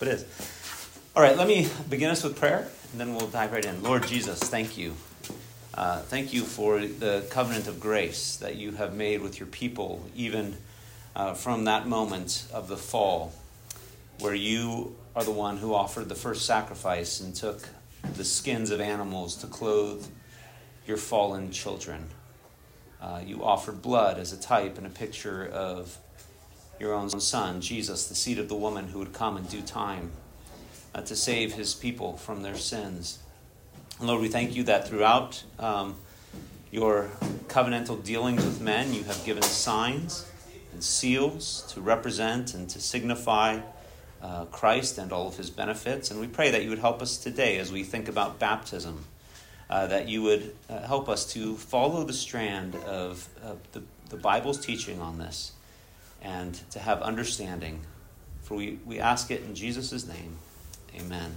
It is. All right, let me begin us with prayer, and then we'll dive right in. Lord Jesus, thank you. Uh, thank you for the covenant of grace that you have made with your people, even uh, from that moment of the fall, where you are the one who offered the first sacrifice and took the skins of animals to clothe your fallen children. Uh, you offered blood as a type and a picture of your own Son, Jesus, the seed of the woman who would come in due time uh, to save his people from their sins. And Lord, we thank you that throughout um, your covenantal dealings with men, you have given signs and seals to represent and to signify uh, Christ and all of his benefits. And we pray that you would help us today as we think about baptism. Uh, that you would uh, help us to follow the strand of the, the Bible's teaching on this and to have understanding. For we, we ask it in Jesus' name. Amen.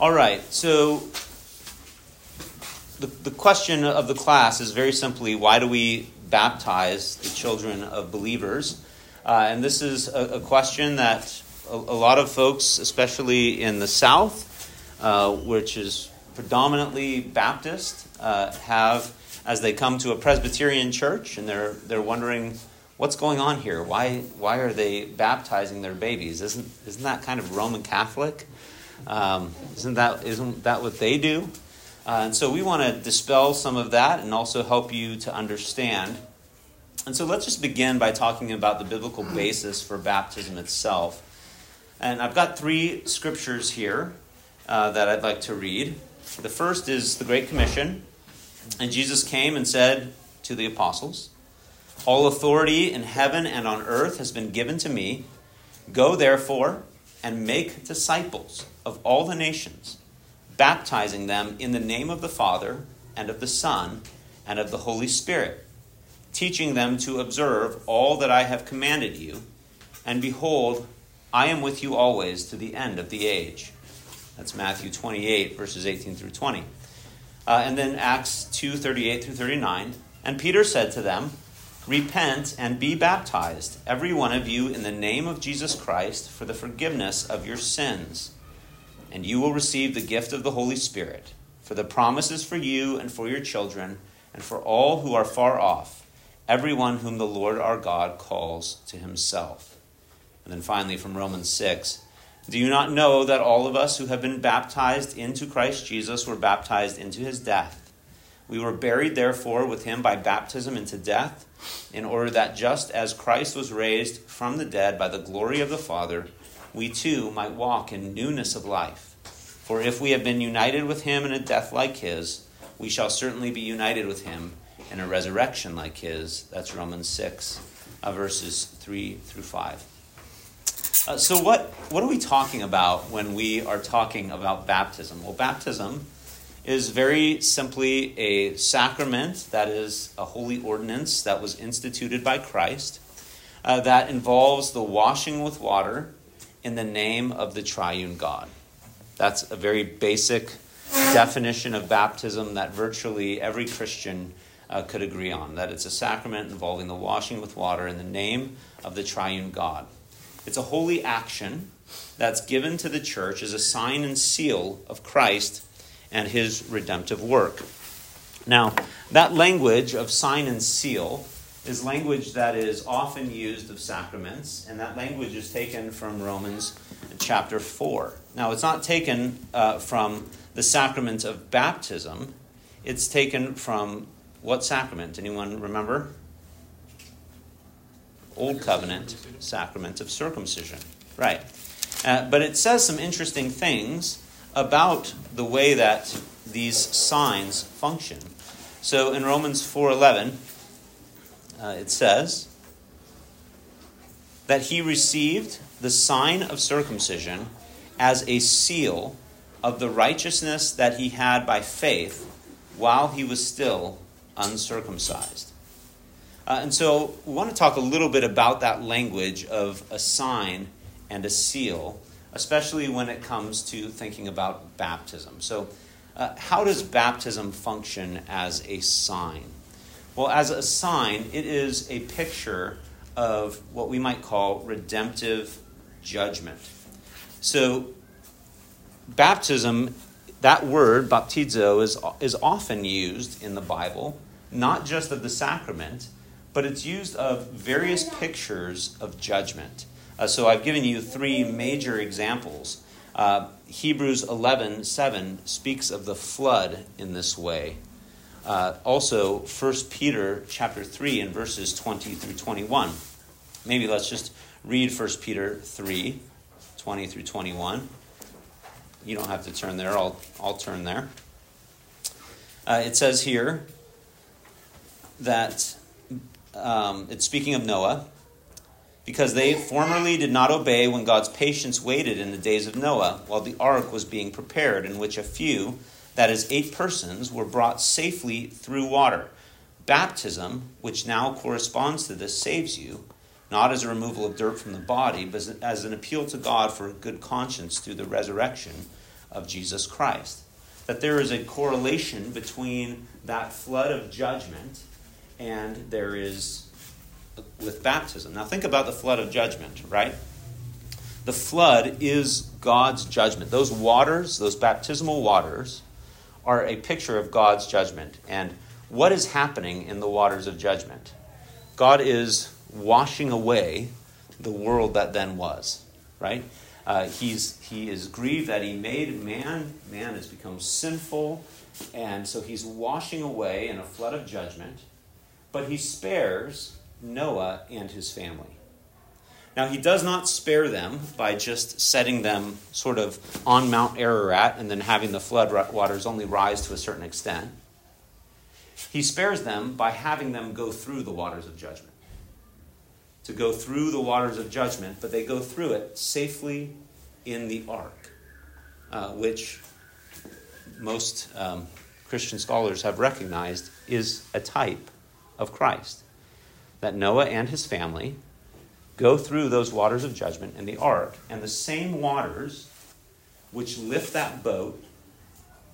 All right, so the, the question of the class is very simply why do we baptize the children of believers? Uh, and this is a, a question that a, a, lot of folks, especially in the South, uh, which is predominantly Baptist, uh, have as they come to a Presbyterian church and they're, they're wondering what's going on here? Why, why are they baptizing their babies? Isn't, isn't that kind of Roman Catholic? Um, isn't, that, isn't that what they do? Uh, and so we want to dispel some of that and also help you to understand. And so let's just begin by talking about the biblical basis for baptism itself. And I've got three scriptures here uh, that I'd like to read. The first is the Great Commission. And Jesus came and said to the apostles, all authority in heaven and on earth has been given to me. Go therefore and make disciples of all the nations, baptizing them in the name of the Father and of the Son and of the Holy Spirit, teaching them to observe all that I have commanded you. And behold, I am with you always to the end of the age. That's Matthew 28, verses 18 through 20. Uh, and then Acts 2 38 through 39. And Peter said to them, Repent and be baptized, every one of you, in the name of Jesus Christ, for the forgiveness of your sins. And you will receive the gift of the Holy Spirit. For the promise is for you and for your children, and for all who are far off, everyone whom the Lord our God calls to himself. And then finally, from Romans 6 Do you not know that all of us who have been baptized into Christ Jesus were baptized into his death? We were buried, therefore, with him by baptism into death, in order that just as Christ was raised from the dead by the glory of the Father, we too might walk in newness of life. For if we have been united with him in a death like his, we shall certainly be united with him in a resurrection like his. That's Romans 6, uh, verses 3 through 5. Uh, so, what, what are we talking about when we are talking about baptism? Well, baptism is very simply a sacrament that is a holy ordinance that was instituted by Christ uh, that involves the washing with water in the name of the triune God. That's a very basic definition of baptism that virtually every Christian uh, could agree on that it's a sacrament involving the washing with water in the name of the triune God. It's a holy action that's given to the church as a sign and seal of Christ and his redemptive work. Now, that language of sign and seal is language that is often used of sacraments, and that language is taken from Romans chapter 4. Now, it's not taken uh, from the sacrament of baptism, it's taken from what sacrament? Anyone remember? Old covenant sacrament of circumcision. Right. Uh, but it says some interesting things about the way that these signs function. So in Romans 4:11 uh, it says that he received the sign of circumcision as a seal of the righteousness that he had by faith while he was still uncircumcised. Uh, and so we want to talk a little bit about that language of a sign and a seal especially when it comes to thinking about baptism. So, uh, how does baptism function as a sign? Well, as a sign, it is a picture of what we might call redemptive judgment. So, baptism, that word, baptizo, is, is often used in the Bible, not just of the sacrament, but it's used of various pictures of judgment. Uh, so, I've given you three major examples. Uh, Hebrews 11 7 speaks of the flood in this way. Uh, also, 1 Peter chapter 3 and verses 20 through 21. Maybe let's just read 1 Peter 3 20 through 21. You don't have to turn there, I'll, I'll turn there. Uh, it says here that um, it's speaking of Noah, because they formerly did not obey when God's patience waited in the days of Noah while the ark was being prepared, in which a few, that is, eight persons, were brought safely through water. Baptism, which now corresponds to this, saves you not as a removal of dirt from the body, but as an appeal to God for a good conscience through the resurrection of Jesus Christ. That there is a correlation between that flood of judgment and there is with baptism. Now, think about the flood of judgment, right? The flood is God's judgment. Those waters, those baptismal waters, are a picture of God's judgment. And what is happening in the waters of judgment? God is washing away the world that then was, right? Uh, he's, he is grieved that he made man. Man has become sinful. And so he's washing away in a flood of judgment. But he spares Noah and his family. Now, he does not spare them by just setting them sort of on Mount Ararat and then having the flood waters only rise to a certain extent. He spares them by having them go through the waters of judgment to go through the waters of judgment, but they go through it safely in the ark, uh, which most um, Christian scholars have recognized is a type of Christ. That Noah and his family go through those waters of judgment in the ark, and the same waters which lift that boat,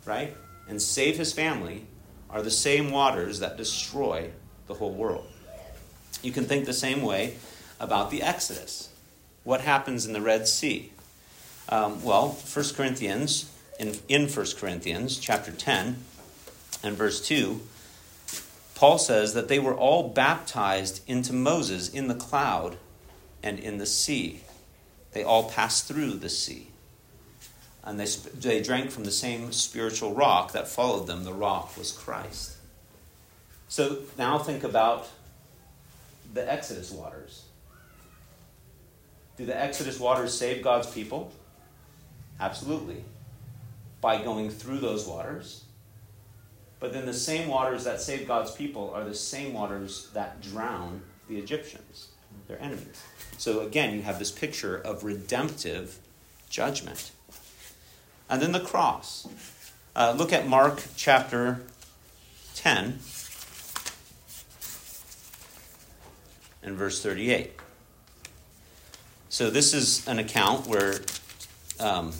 right, and save his family are the same waters that destroy the whole world. You can think the same way about the Exodus. What happens in the Red Sea? Um, well, 1 Corinthians, in, in 1 Corinthians chapter 10 and verse 2, Paul says that they were all baptized into Moses in the cloud and in the sea. They all passed through the sea. And they, they drank from the same spiritual rock that followed them. The rock was Christ. So now think about the Exodus waters. Do the Exodus waters save God's people? Absolutely. By going through those waters. But then the same waters that save God's people are the same waters that drown the Egyptians, their enemies. So again, you have this picture of redemptive judgment. And then the cross. Uh, look at Mark chapter 10. and verse 38. So, this is an account where um,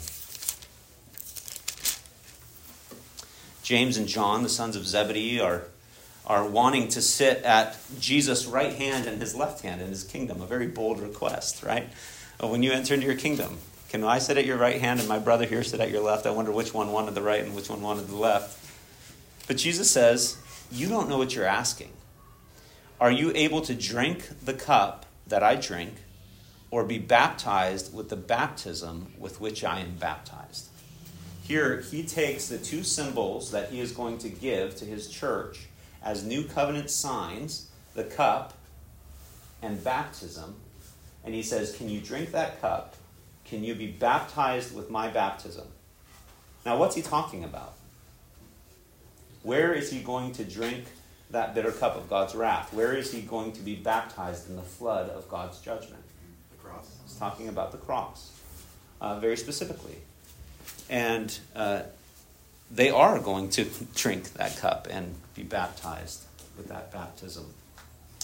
James and John, the sons of Zebedee, are, are wanting to sit at Jesus' right hand and his left hand in his kingdom. A very bold request, right? Uh, when you enter into your kingdom, can I sit at your right hand and my brother here sit at your left? I wonder which one wanted the right and which one wanted the left. But Jesus says, You don't know what you're asking. Are you able to drink the cup that I drink, or be baptized with the baptism with which I am baptized? Here, he takes the two symbols that he is going to give to his church as new covenant signs the cup and baptism. And he says, Can you drink that cup? Can you be baptized with my baptism? Now, what's he talking about? Where is he going to drink that bitter cup of God's wrath? Where is he going to be baptized in the flood of God's judgment? The cross. He's talking about the cross, uh, very specifically. And uh, they are going to drink that cup and be baptized with that baptism.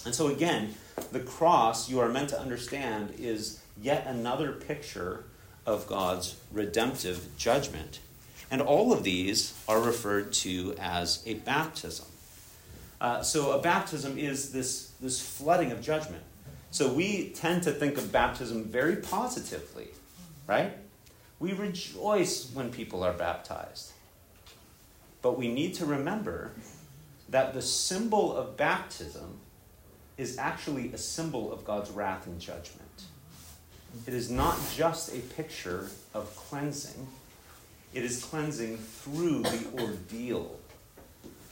And so, again, the cross, you are meant to understand, is yet another picture of God's redemptive judgment. And all of these are referred to as a baptism. Uh, so a baptism is this, this flooding of judgment. So we tend to think of baptism very positively, right? We rejoice when people are baptized. But we need to remember that the symbol of baptism is actually a symbol of God's wrath and judgment. It is not just a picture of cleansing, it is cleansing through the ordeal.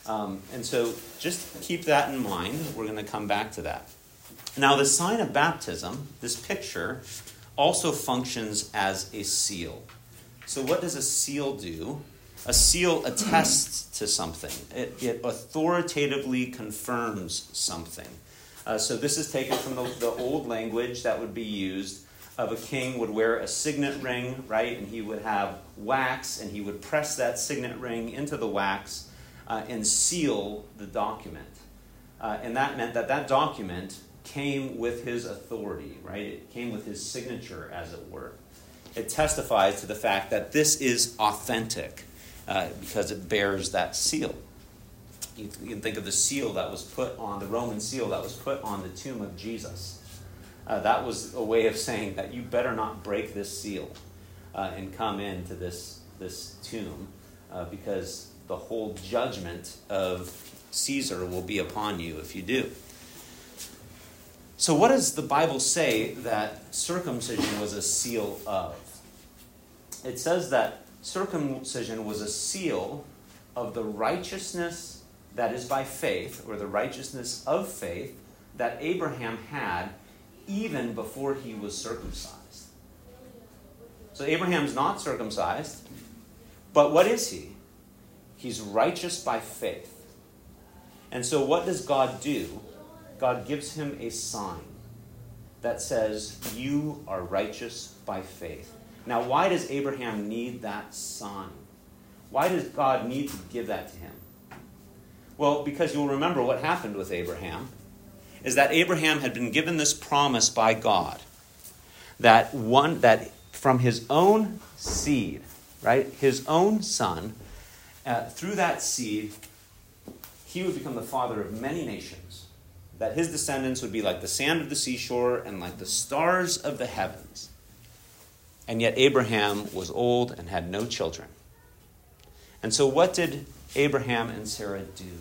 Um, and so just keep that in mind. We're going to come back to that. Now, the sign of baptism, this picture, also functions as a seal. So, what does a seal do? A seal attests to something, it, it authoritatively confirms something. Uh, so, this is taken from the, the old language that would be used of a king would wear a signet ring, right? And he would have wax, and he would press that signet ring into the wax uh, and seal the document. Uh, and that meant that that document came with his authority, right? It came with his signature, as it were. It testifies to the fact that this is authentic uh, because it bears that seal. You, you, can think of the seal that was put on, the Roman seal that was put on the tomb of Jesus. Uh, that was a way of saying that you better not break this seal uh, and come into this, this tomb uh, because the whole judgment of Caesar will be upon you if you do. So, what does the Bible say that circumcision was a seal of? It says that circumcision was a seal of the righteousness that is by faith, or the righteousness of faith that Abraham had even before he was circumcised. So, Abraham's not circumcised, but what is he? He's righteous by faith. And so, what does God do God gives him a sign that says, You are righteous by faith. Now, why does Abraham need that sign? Why does God need to give that to him? Well, because you'll remember what happened with Abraham is that Abraham had been given this promise by God that one that from his own seed, right, his own son, uh, through that seed, he would become the father of many nations that his descendants would be like the sand of the seashore and like the stars of the heavens. And yet Abraham was old and had no children. And so, what did Abraham and Sarah do?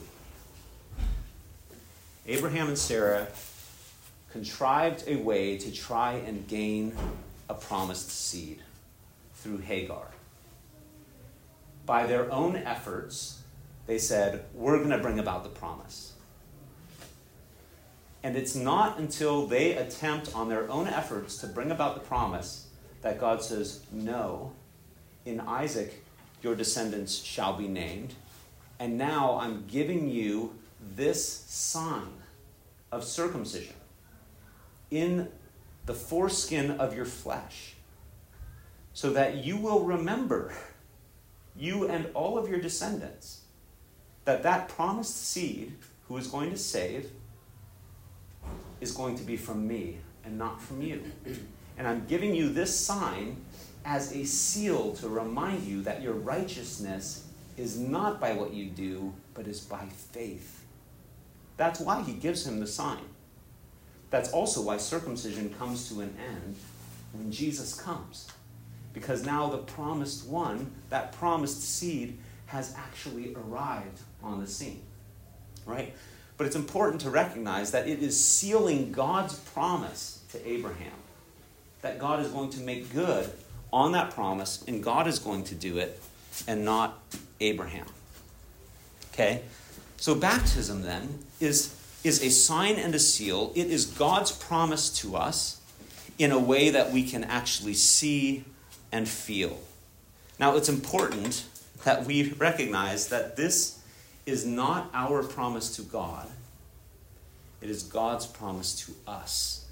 Abraham and Sarah contrived a way to try and gain a promised seed through Hagar. By their own efforts, they said, We're going to bring about the promise. And it's not until they attempt on their own efforts to bring about the promise that God says, No, in Isaac your descendants shall be named. And now I'm giving you this sign of circumcision in the foreskin of your flesh, so that you will remember, you and all of your descendants, that that promised seed who is going to save is going to be from me and not from you. And I'm giving you this sign as a seal to remind you that your righteousness is not by what you do, but is by faith. That's why he gives him the sign. That's also why circumcision comes to an end when Jesus comes. Because now the promised one, that promised seed, has actually arrived on the scene. Right? But it's important to recognize that it is sealing God's promise to Abraham. That God is going to make good on that promise, and God is going to do it, and not Abraham. Okay? So baptism then is, is a sign and a seal. It is God's promise to us in a way that we can actually see and feel. Now, it's important that we recognize that this is not our promise to God, it is God's promise to us.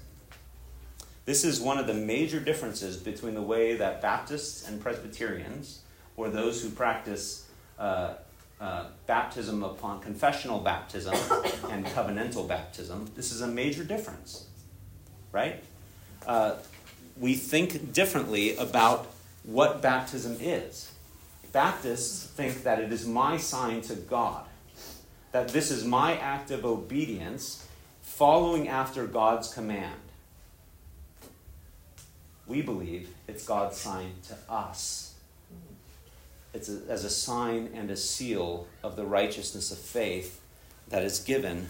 This is one of the major differences between the way that Baptists and Presbyterians, or those who practice uh, uh, baptism upon confessional baptism and covenantal baptism, this is a major difference, right? Uh, we think differently about what baptism is. Baptists think that it is my sign to God, that this is my act of obedience following after God's command. we believe it's God's sign to us. It's a, as a sign and a seal of the righteousness of faith that is given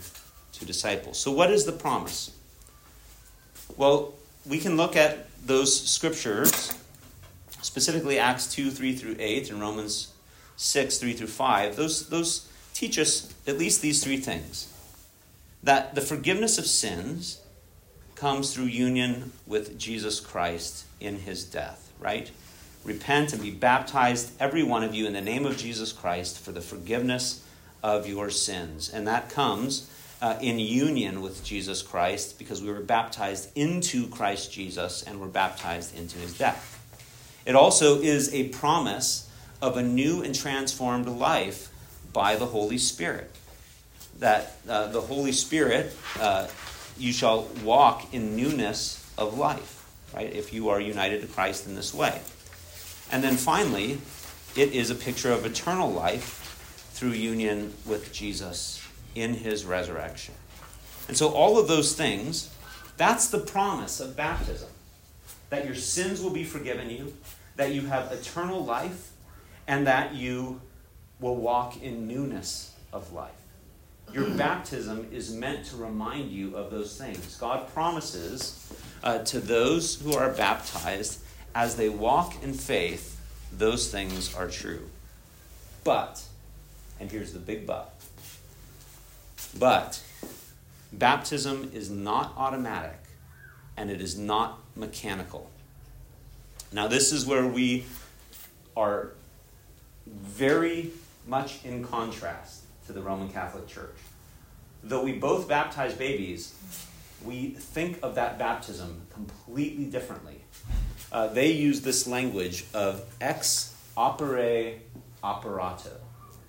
to disciples. So, what is the promise? Well, we can look at those scriptures, specifically Acts 2 3 through 8 and Romans 6 3 through 5. Those, those teach us at least these three things that the forgiveness of sins comes through union with Jesus Christ in his death, right? Repent and be baptized, every one of you, in the name of Jesus Christ for the forgiveness of your sins. And that comes uh, in union with Jesus Christ because we were baptized into Christ Jesus and were baptized into his death. It also is a promise of a new and transformed life by the Holy Spirit. That uh, the Holy Spirit uh, you shall walk in newness of life, right? If you are united to Christ in this way. And then finally, it is a picture of eternal life through union with Jesus in his resurrection. And so, all of those things, that's the promise of baptism that your sins will be forgiven you, that you have eternal life, and that you will walk in newness of life. Your baptism is meant to remind you of those things. God promises uh, to those who are baptized as they walk in faith, those things are true. But, and here's the big but, but baptism is not automatic and it is not mechanical. Now, this is where we are very much in contrast to the Roman Catholic Church. Though we both baptize babies, we think of that baptism completely differently. Uh, they use this language of ex opere operato.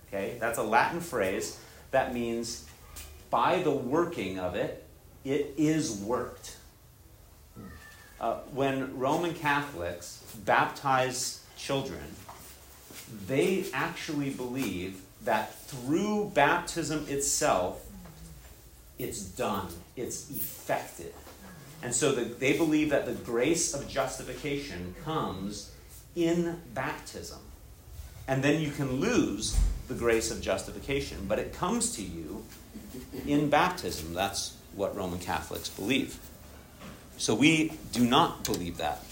Okay, that's a Latin phrase that means by the working of it, it is worked. Uh, when Roman Catholics baptize children, they actually believe that through baptism itself, it's done, it's effected. And so the, they believe that the grace of justification comes in baptism. And then you can lose the grace of justification, but it comes to you in baptism. That's what Roman Catholics believe. So we do not believe that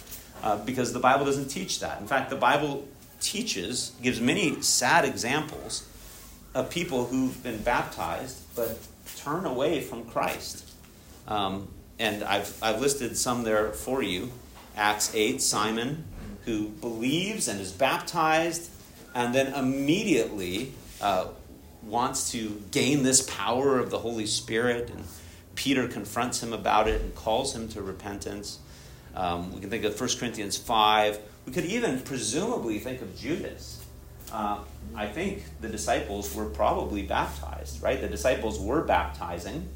uh, because the Bible doesn't teach that. In fact, the Bible teaches, gives many sad examples of people who've been baptized but turn away from Christ. Um, and I've, I've listed some there for you. Acts 8, Simon, who believes and is baptized, and then immediately uh, wants to gain this power of the Holy Spirit. And Peter confronts him about it and calls him to repentance. Um, we can think of 1 Corinthians 5. We could even presumably think of Judas uh, I think the disciples were probably baptized, right? The disciples were baptizing.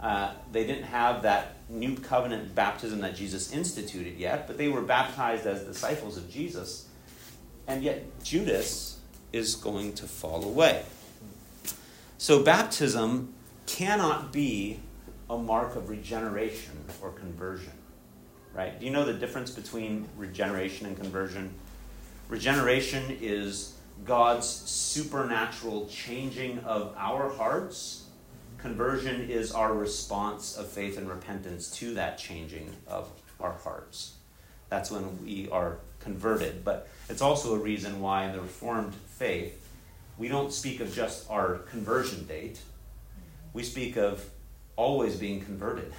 Uh, they didn't have that new covenant baptism that Jesus instituted yet, but they were baptized as disciples of Jesus. And yet, Judas is going to fall away. So, baptism cannot be a mark of regeneration or conversion, right? Do you know the difference between regeneration and conversion? Regeneration is God's supernatural changing of our hearts. Conversion is our response of faith and repentance to that changing of our hearts. That's when we are converted. But it's also a reason why in the Reformed faith, we don't speak of just our conversion date. We speak of always being converted,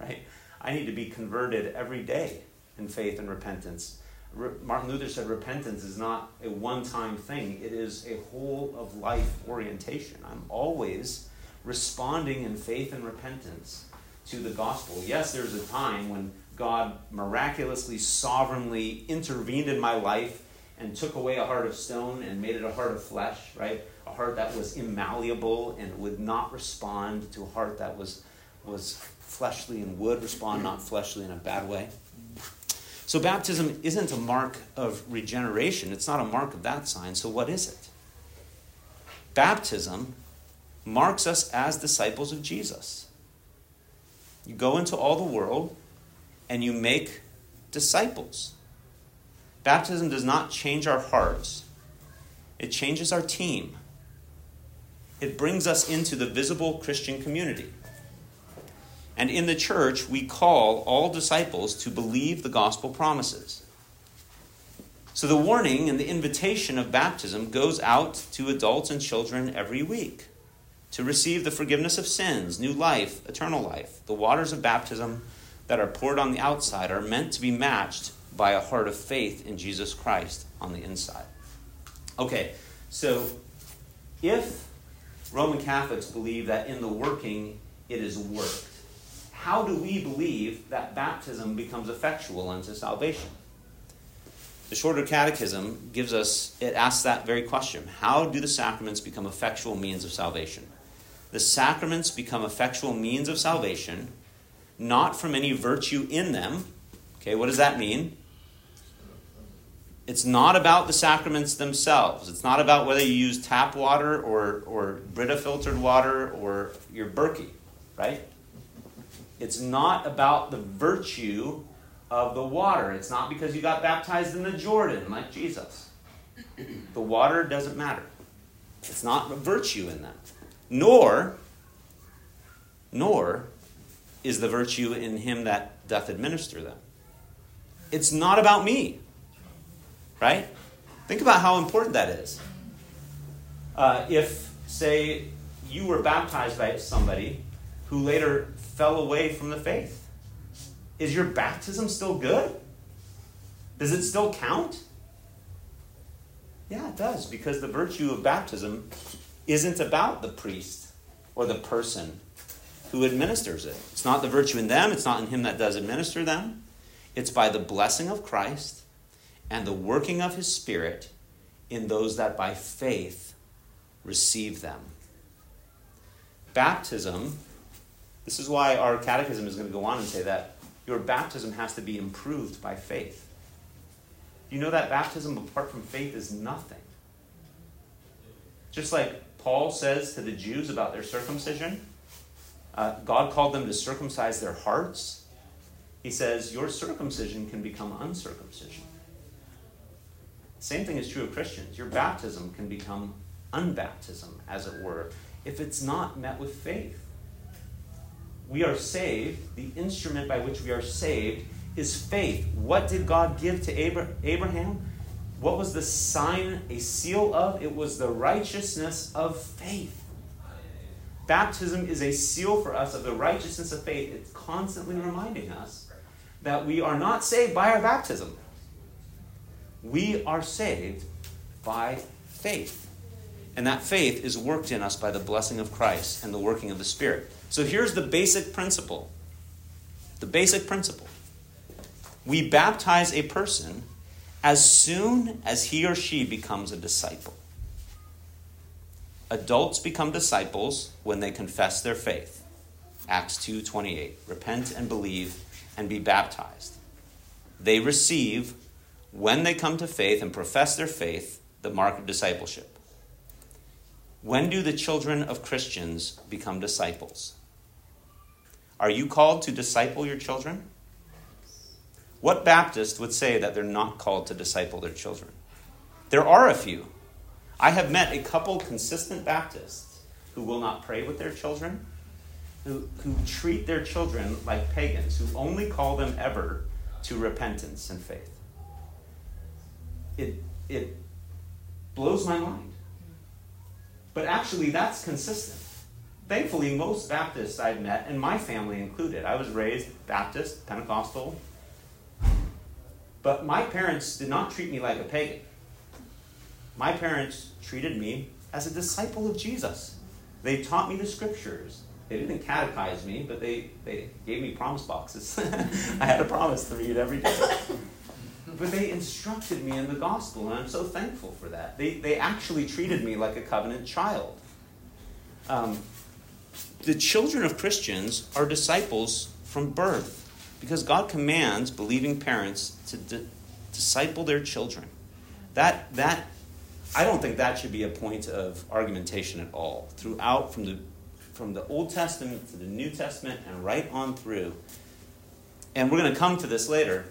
right? I need to be converted every day in faith and repentance Martin Luther said repentance is not a one time thing, it is a whole of life orientation. I'm always responding in faith and repentance to the gospel. Yes, there's a time when God miraculously, sovereignly intervened in my life and took away a heart of stone and made it a heart of flesh, right? Heart that was immalleable and would not respond to a heart that was, was fleshly and would respond not fleshly in a bad way. So baptism isn't a mark of regeneration, it's not a mark of that sign. So what is it? Baptism marks us as disciples of Jesus. You go into all the world and you make disciples. Baptism does not change our hearts, it changes our team. It brings us into the visible Christian community. And in the church, we call all disciples to believe the gospel promises. So the warning and the invitation of baptism goes out to adults and children every week to receive the forgiveness of sins, new life, eternal life. The waters of baptism that are poured on the outside are meant to be matched by a heart of faith in Jesus Christ on the inside. Okay, so if Roman Catholics believe that in the working it is worked, how do we believe that baptism becomes effectual unto salvation? The Shorter Catechism gives us, it asks that very question How do the sacraments become effectual means of salvation? The sacraments become effectual means of salvation, not from any virtue in them. Okay, what does that mean? It's not about the sacraments themselves. It's not about whether you use tap water or, or Brita filtered water or your Berkey, right? It's not about the virtue of the water. It's not because you got baptized in the Jordan like Jesus. The water doesn't matter. It's not virtue in them. Nor, nor is the virtue in him that doth administer them. It's not about me. Right? Think about how important that is. Uh, if, say, you were baptized by somebody who later fell away from the faith, is your baptism still good? Does it still count? Yeah, it does, because the virtue of baptism isn't about the priest or the person who administers it. It's not the virtue in them, it's not in him that does administer them. It's by the blessing of Christ and the working of his Spirit in those that by faith receive them. Baptism, this is why our catechism is going to go on and say that your baptism has to be improved by faith. You know that baptism apart from faith is nothing. Just like Paul says to the Jews about their circumcision, uh, God called them to circumcise their hearts. He says, Your circumcision can become uncircumcision. Same thing is true of Christians. Your baptism can become unbaptism, as it were, if it's not met with faith. We are saved. The instrument by which we are saved is faith. What did God give to Abraham? What was the sign, a seal of? It was the righteousness of faith. Baptism is a seal for us of the righteousness of faith. It's constantly reminding us that we are not saved by our baptism. We are saved by faith. And that faith is worked in us by the blessing of Christ and the working of the Spirit. So here's the basic principle. The basic principle. We baptize a person as soon as he or she becomes a disciple. Adults become disciples when they confess their faith. Acts 2:28. Repent and believe and be baptized. They receive when they come to faith and profess their faith, the mark of discipleship. When do the children of Christians become disciples? Are you called to disciple your children? What Baptist would say that they're not called to disciple their children? There are a few. I have met a couple consistent Baptists who will not pray with their children, who, who treat their children like pagans, who only call them ever to repentance and faith it, it blows my mind. But actually, that's consistent. Thankfully, most Baptists I've met, and my family included, I was raised Baptist, Pentecostal, but my parents did not treat me like a pagan. My parents treated me as a disciple of Jesus. They taught me the scriptures. They didn't catechize me, but they, they gave me promise boxes. I had a promise to read every day but they instructed me in the gospel, and I'm so thankful for that. They, they actually treated me like a covenant child. Um, the children of Christians are disciples from birth because God commands believing parents to di- disciple their children. That, that, I don't think that should be a point of argumentation at all. Throughout, from the, from the Old Testament to the New Testament and right on through. And we're going to come to this later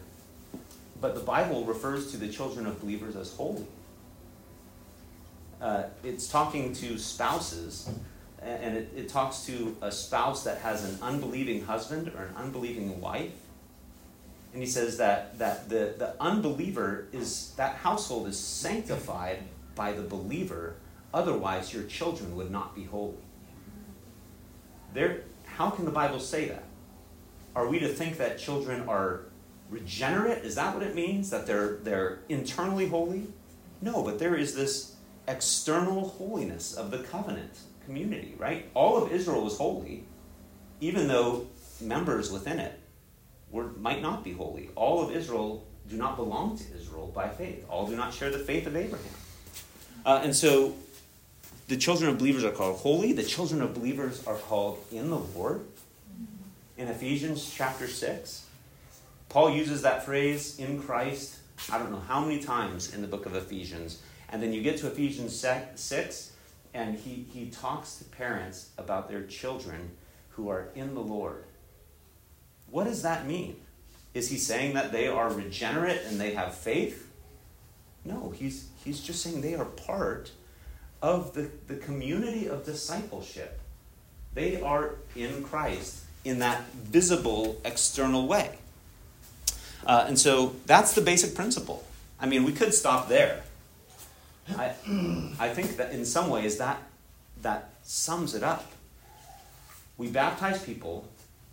but the Bible refers to the children of believers as holy. Uh, it's talking to spouses, and it, it talks to a spouse that has an unbelieving husband or an unbelieving wife. And he says that, that the, the unbeliever is, that household is sanctified by the believer, otherwise, your children would not be holy. There, how can the Bible say that? Are we to think that children are regenerate? Is that what it means? That they're, they're internally holy? No, but there is this external holiness of the covenant community, right? All of Israel was holy, even though members within it were, might not be holy. All of Israel do not belong to Israel by faith. All do not share the faith of Abraham. Uh, and so the children of believers are called holy. The children of believers are called in the Lord. In Ephesians chapter 6, Paul uses that phrase, in Christ, I don't know how many times in the book of Ephesians. And then you get to Ephesians 6, and he, he talks to parents about their children who are in the Lord. What does that mean? Is he saying that they are regenerate and they have faith? No, he's, he's just saying they are part of the, the community of discipleship. They are in Christ in that visible external way. Uh, and so that's the basic principle. I mean, we could stop there. I, I think that in some ways that, that sums it up. We baptize people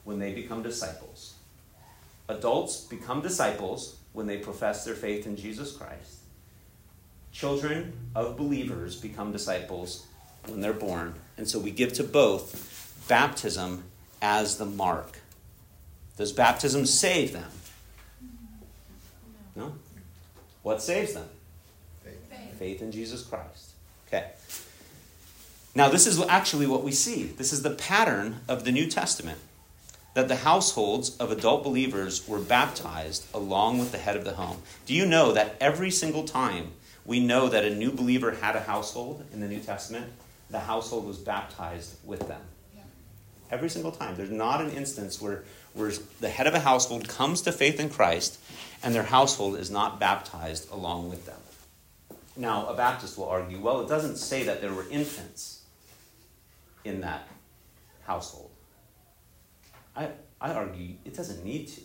when they become disciples. Adults become disciples when they profess their faith in Jesus Christ. Children of believers become disciples when they're born. And so we give to both baptism as the mark. Does baptism save them? No? What saves them? Faith. Faith in Jesus Christ. Okay. Now, this is actually what we see. This is the pattern of the New Testament that the households of adult believers were baptized along with the head of the home. Do you know that every single time we know that a new believer had a household in the New Testament, the household was baptized with them. Every single time. There's not an instance where, where the head of a household comes to faith in Christ and their household is not baptized along with them. Now, a Baptist will argue, well, it doesn't say that there were infants in that household. I, I argue it doesn't need to.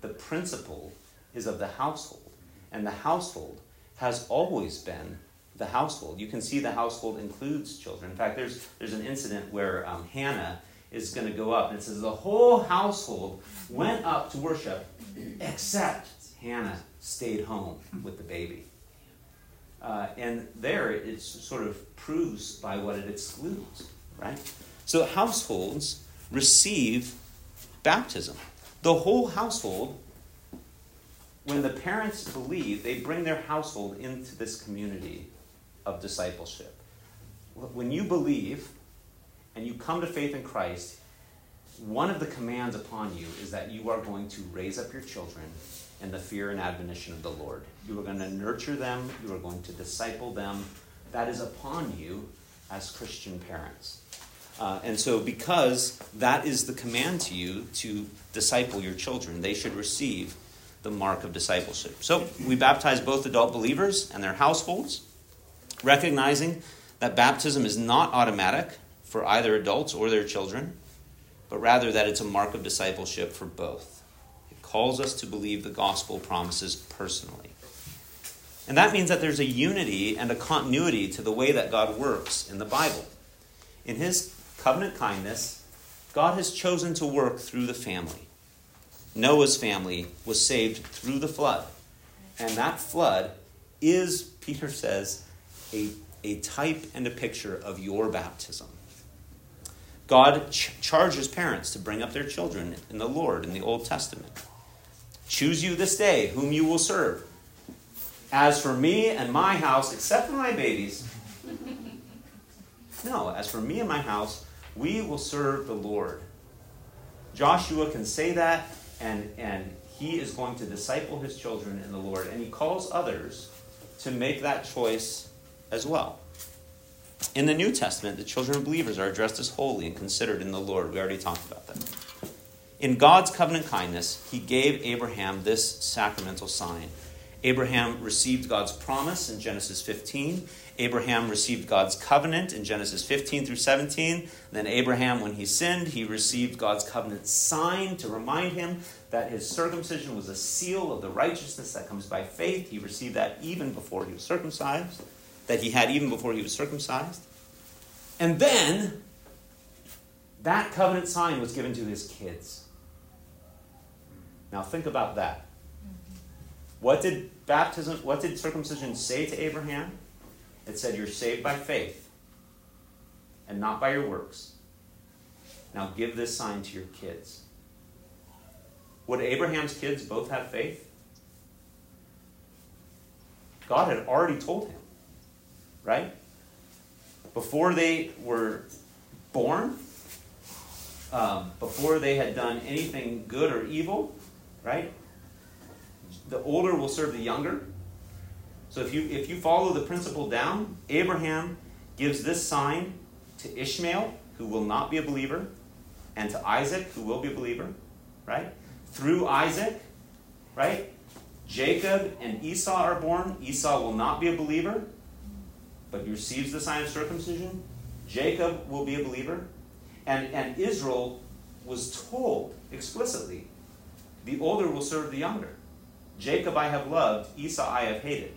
The principle is of the household, and the household has always been the household. You can see the household includes children. In fact, there's, there's an incident where um, Hannah is going to go up, and it says the whole household went up to worship, except Hannah stayed home with the baby. Uh, and there it sort of proves by what it excludes, right? So households receive baptism. The whole household when the parents believe, they bring their household into this community of discipleship. When you believe and you come to faith in Christ, one of the commands upon you is that you are going to raise up your children in the fear and admonition of the Lord. You are going to nurture them, you are going to disciple them. That is upon you as Christian parents. Uh, and so, because that is the command to you to disciple your children, they should receive the mark of discipleship. So we baptize both adult believers and their households, recognizing that baptism is not automatic for either adults or their children, but rather that it's a mark of discipleship for both. It calls us to believe the gospel promises personally. And that means that there's a unity and a continuity to the way that God works in the Bible. In His covenant kindness, God has chosen to work through the family. Noah's family was saved through the flood. And that flood is, Peter says, a, a type and a picture of your baptism. God ch- charges parents to bring up their children in the Lord in the Old Testament. Choose you this day whom you will serve. As for me and my house, except for my babies, no, as for me and my house, we will serve the Lord. Joshua can say that and, and he is going to disciple his children in the Lord, and he calls others to make that choice as well. In the New Testament, the children of believers are addressed as holy and considered in the Lord. We already talked about that. In God's covenant kindness, he gave Abraham this sacramental sign. Abraham received God's promise in Genesis 15. Abraham received God's covenant in Genesis 15 through 17. Then Abraham, when he sinned, he received God's covenant sign to remind him that his circumcision was a seal of the righteousness that comes by faith. He received that even before he was circumcised, that he had even before he was circumcised. And then that covenant sign was given to his kids. Now think about that. What did baptism, what did circumcision say to Abraham? It said, You're saved by faith and not by your works. Now give this sign to your kids. Would Abraham's kids both have faith? God had already told him, right? Before they were born, um, before they had done anything good or evil, right? The older will serve the younger. So if you if you follow the principle down, Abraham gives this sign to Ishmael, who will not be a believer, and to Isaac, who will be a believer, right? Through Isaac, right? Jacob and Esau are born. Esau will not be a believer, but he receives the sign of circumcision. Jacob will be a believer. And, and Israel was told explicitly the older will serve the younger. Jacob I have loved, Esau I have hated.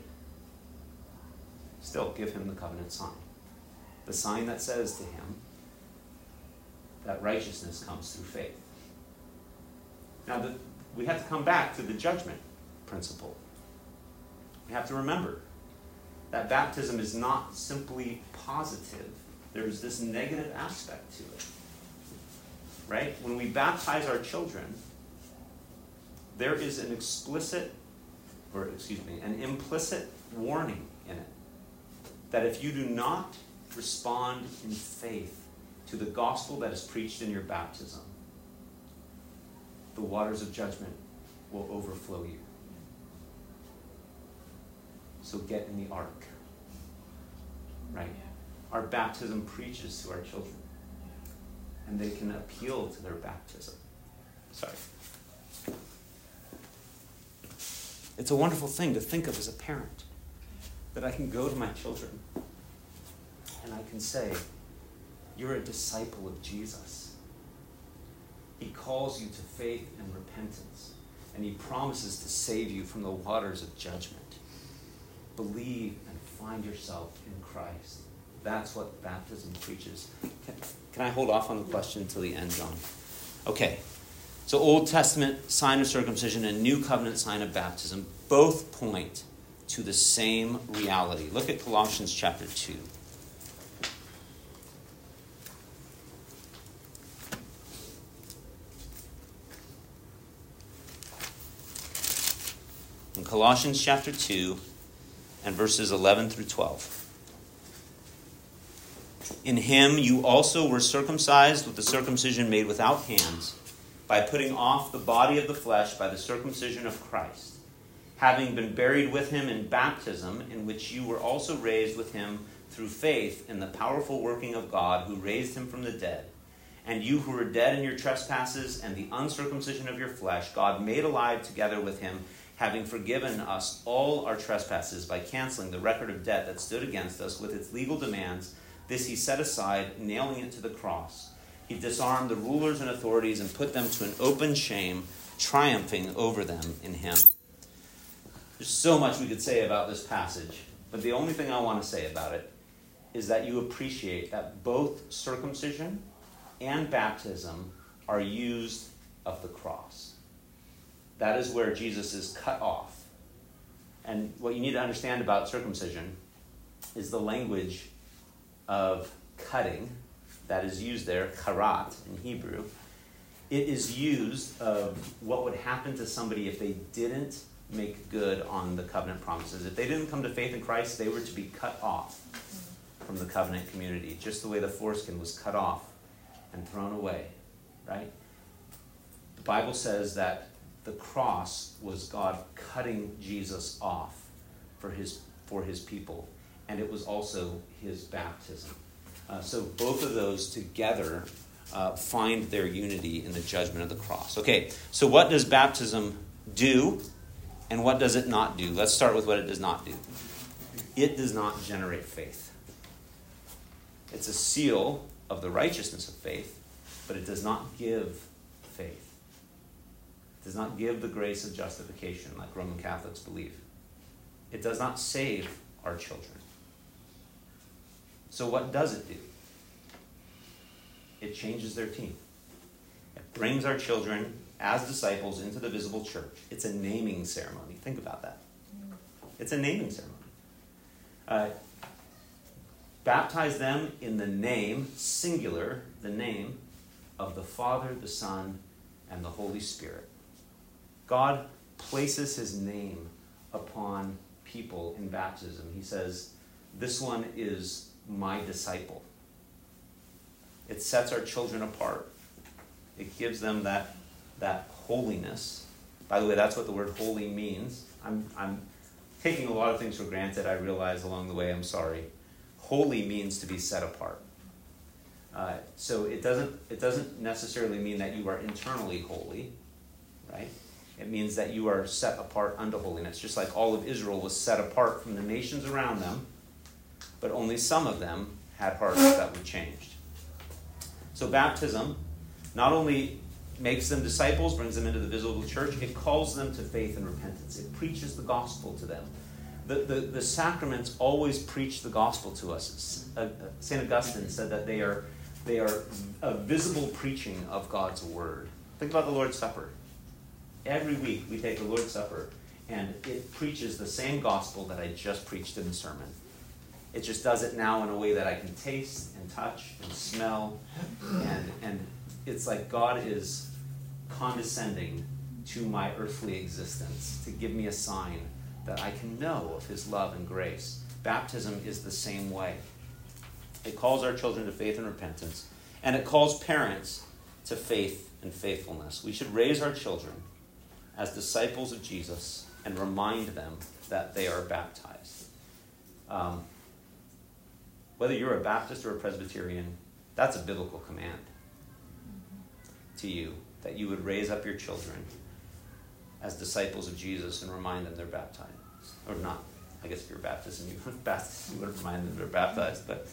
Still, give him the covenant sign. The sign that says to him that righteousness comes through faith. Now, the, we have to come back to the judgment principle. We have to remember that baptism is not simply positive, there's this negative aspect to it right? When we baptize our children, there is an explicit, or excuse me, an implicit warning in it that if you do not respond in faith to the gospel that is preached in your baptism, the waters of judgment will overflow you. So get in the ark. Right? Our baptism preaches to our children and they can appeal to their baptism. Sorry. It's a wonderful thing to think of as a parent that I can go to my children and I can say, You're a disciple of Jesus. He calls you to faith and repentance, and He promises to save you from the waters of judgment. Believe and find yourself in Christ. That's what baptism preaches. Can, can I hold off on the question until the end, John? Okay. So, Old Testament sign of circumcision and New Covenant sign of baptism both point to the same reality. Look at Colossians chapter 2. In Colossians chapter 2 and verses 11 through 12. In him you also were circumcised with the circumcision made without hands, by putting off the body of the flesh by the circumcision of Christ, having been buried with him in baptism, in which you were also raised with him through faith in the powerful working of God who raised him from the dead. And you who were dead in your trespasses and the uncircumcision of your flesh, God made alive together with him, having forgiven us all our trespasses by canceling the record of debt that stood against us with its legal demands this he set aside, nailing it to the cross. He disarmed the rulers and authorities and put them to an open shame, triumphing over them in him. There's so much we could say about this passage, but the only thing I want to say about it is that you appreciate that both circumcision and baptism are used of the cross. That is where Jesus is cut off. And what you need to understand about circumcision is the language of cutting that is used there, karat in Hebrew, it is used of what would happen to somebody if they didn't make good on the covenant promises. If they didn't come to faith in Christ, they were to be cut off from the covenant community, just the way the foreskin was cut off and thrown away, right? The Bible says that the cross was God cutting Jesus off for his, for his people and it was also his baptism. Uh, so both of those together uh, find their unity in the judgment of the cross. Okay, so what does baptism do and what does it not do? Let's start with what it does not do. It does not generate faith. It's a seal of the righteousness of faith, but it does not give faith. Does not give the grace of justification like Roman Catholics believe. It does not save our children. So, what does it do? It changes their team. It brings our children as disciples into the visible church. It's a naming ceremony. Think about that. It's a naming ceremony. Uh, baptize them in the name, singular, the name of the Father, the Son, and the Holy Spirit. God places his name upon people in baptism. He says, This one is my disciple. It sets our children apart. It gives them that, that holiness. By the way, that's what the word holy means. I'm, I'm taking a lot of things for granted, I realize along the way. I'm sorry. Holy means to be set apart. Uh, so it doesn't, it doesn't necessarily mean that you are internally holy, right? It means that you are set apart unto holiness, just like all of Israel was set apart from the nations around them, but only some of them had hearts that were changed. So baptism not only makes them disciples, brings them into the visible church, it calls them to faith and repentance. It preaches the gospel to them. The, the, the sacraments always preach the gospel to us. St. Uh, Augustine said that they are, they are a visible preaching of God's word. Think about the Lord's Supper. Every week we take the Lord's Supper and it preaches the same gospel that I just preached in the sermon. It just does it now in a way that I can taste and touch and smell. And, and it's like God is condescending to my earthly existence to give me a sign that I can know of His love and grace. Baptism is the same way. It calls our children to faith and repentance, and it calls parents to faith and faithfulness. We should raise our children as disciples of Jesus and remind them that they are baptized. Um, whether you're a Baptist or a Presbyterian, that's a biblical command to you that you would raise up your children as disciples of Jesus and remind them they're baptized. Or not. I guess if you're Baptist and you're Baptist, you would remind them they're baptized, but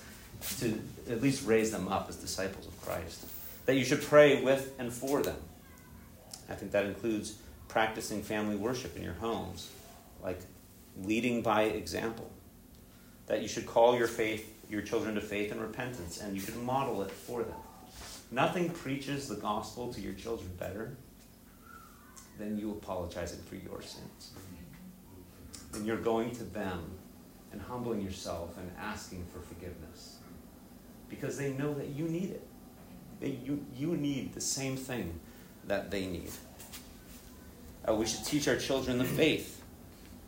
to at least raise them up as disciples of Christ. That you should pray with and for them. I think that includes practicing family worship in your homes, like leading by example. That you should call your faith your children to faith and repentance, and you should model it for them. Nothing preaches the gospel to your children better than you apologizing for your sins. And you're going to them and humbling yourself and asking for forgiveness. Because they know that you need it. They, you, you need the same thing that they need. Uh, we should teach our children the faith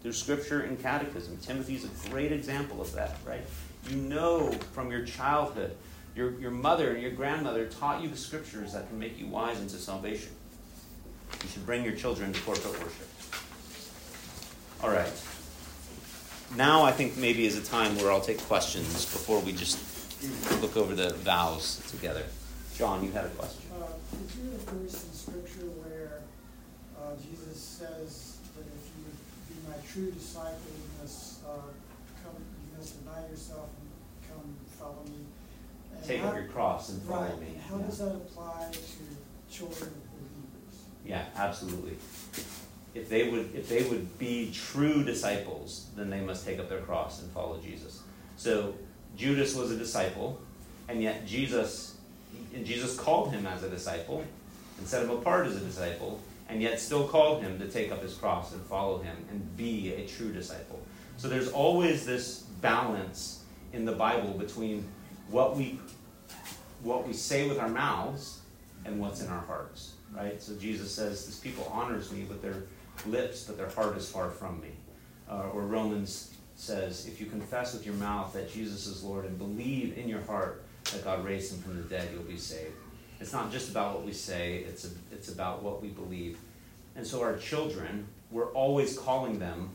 through scripture and catechism. Timothy's a great example of that, right? You know from your childhood, your, your mother and your grandmother taught you the scriptures that can make you wise into salvation. You should bring your children to corporate worship. All right. Now I think maybe is a time where I'll take questions before we just look over the vows together. John, you had a question. Uh, is there a verse in Scripture where uh, Jesus says that if you would be my true disciple, you must uh, must deny yourself and come follow me. And Take how, up your cross and follow right, me. And how yeah. does that apply to children of believers? Yeah, absolutely. If they would if they would be true disciples, then they must take up their cross and follow Jesus. So Judas was a disciple, and yet Jesus and Jesus called him as a disciple and set him apart as a disciple, and yet still called him to take up his cross and follow him and be a true disciple. So there's always this balance in the Bible between what we what we say with our mouths and what's in our hearts. Right? So Jesus says, This people honors me with their lips, but their heart is far from me. Uh, or Romans says, If you confess with your mouth that Jesus is Lord and believe in your heart that God raised him from the dead, you'll be saved. It's not just about what we say, it's, a, it's about what we believe. And so our children, we're always calling them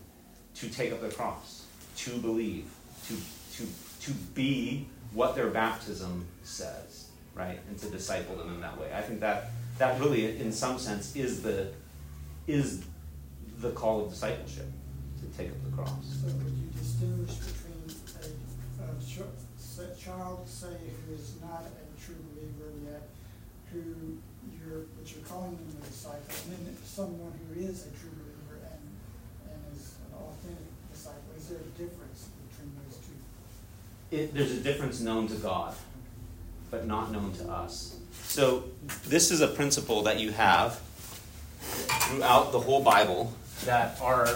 to take up the cross to believe, to, to, to be what their baptism says. right? And to disciple them in that way. I think that that really, in some sense, is the is the call of discipleship to take up the cross. So would you distinguish between a, a child, say, who is not a true believer yet, who you're, but you're calling them a disciple, and then someone who is a true believer and, and is an authentic disciple? Is there a difference between those two? It, there's a difference known to God, but not known to us. So, this is a principle that you have throughout the whole Bible that our,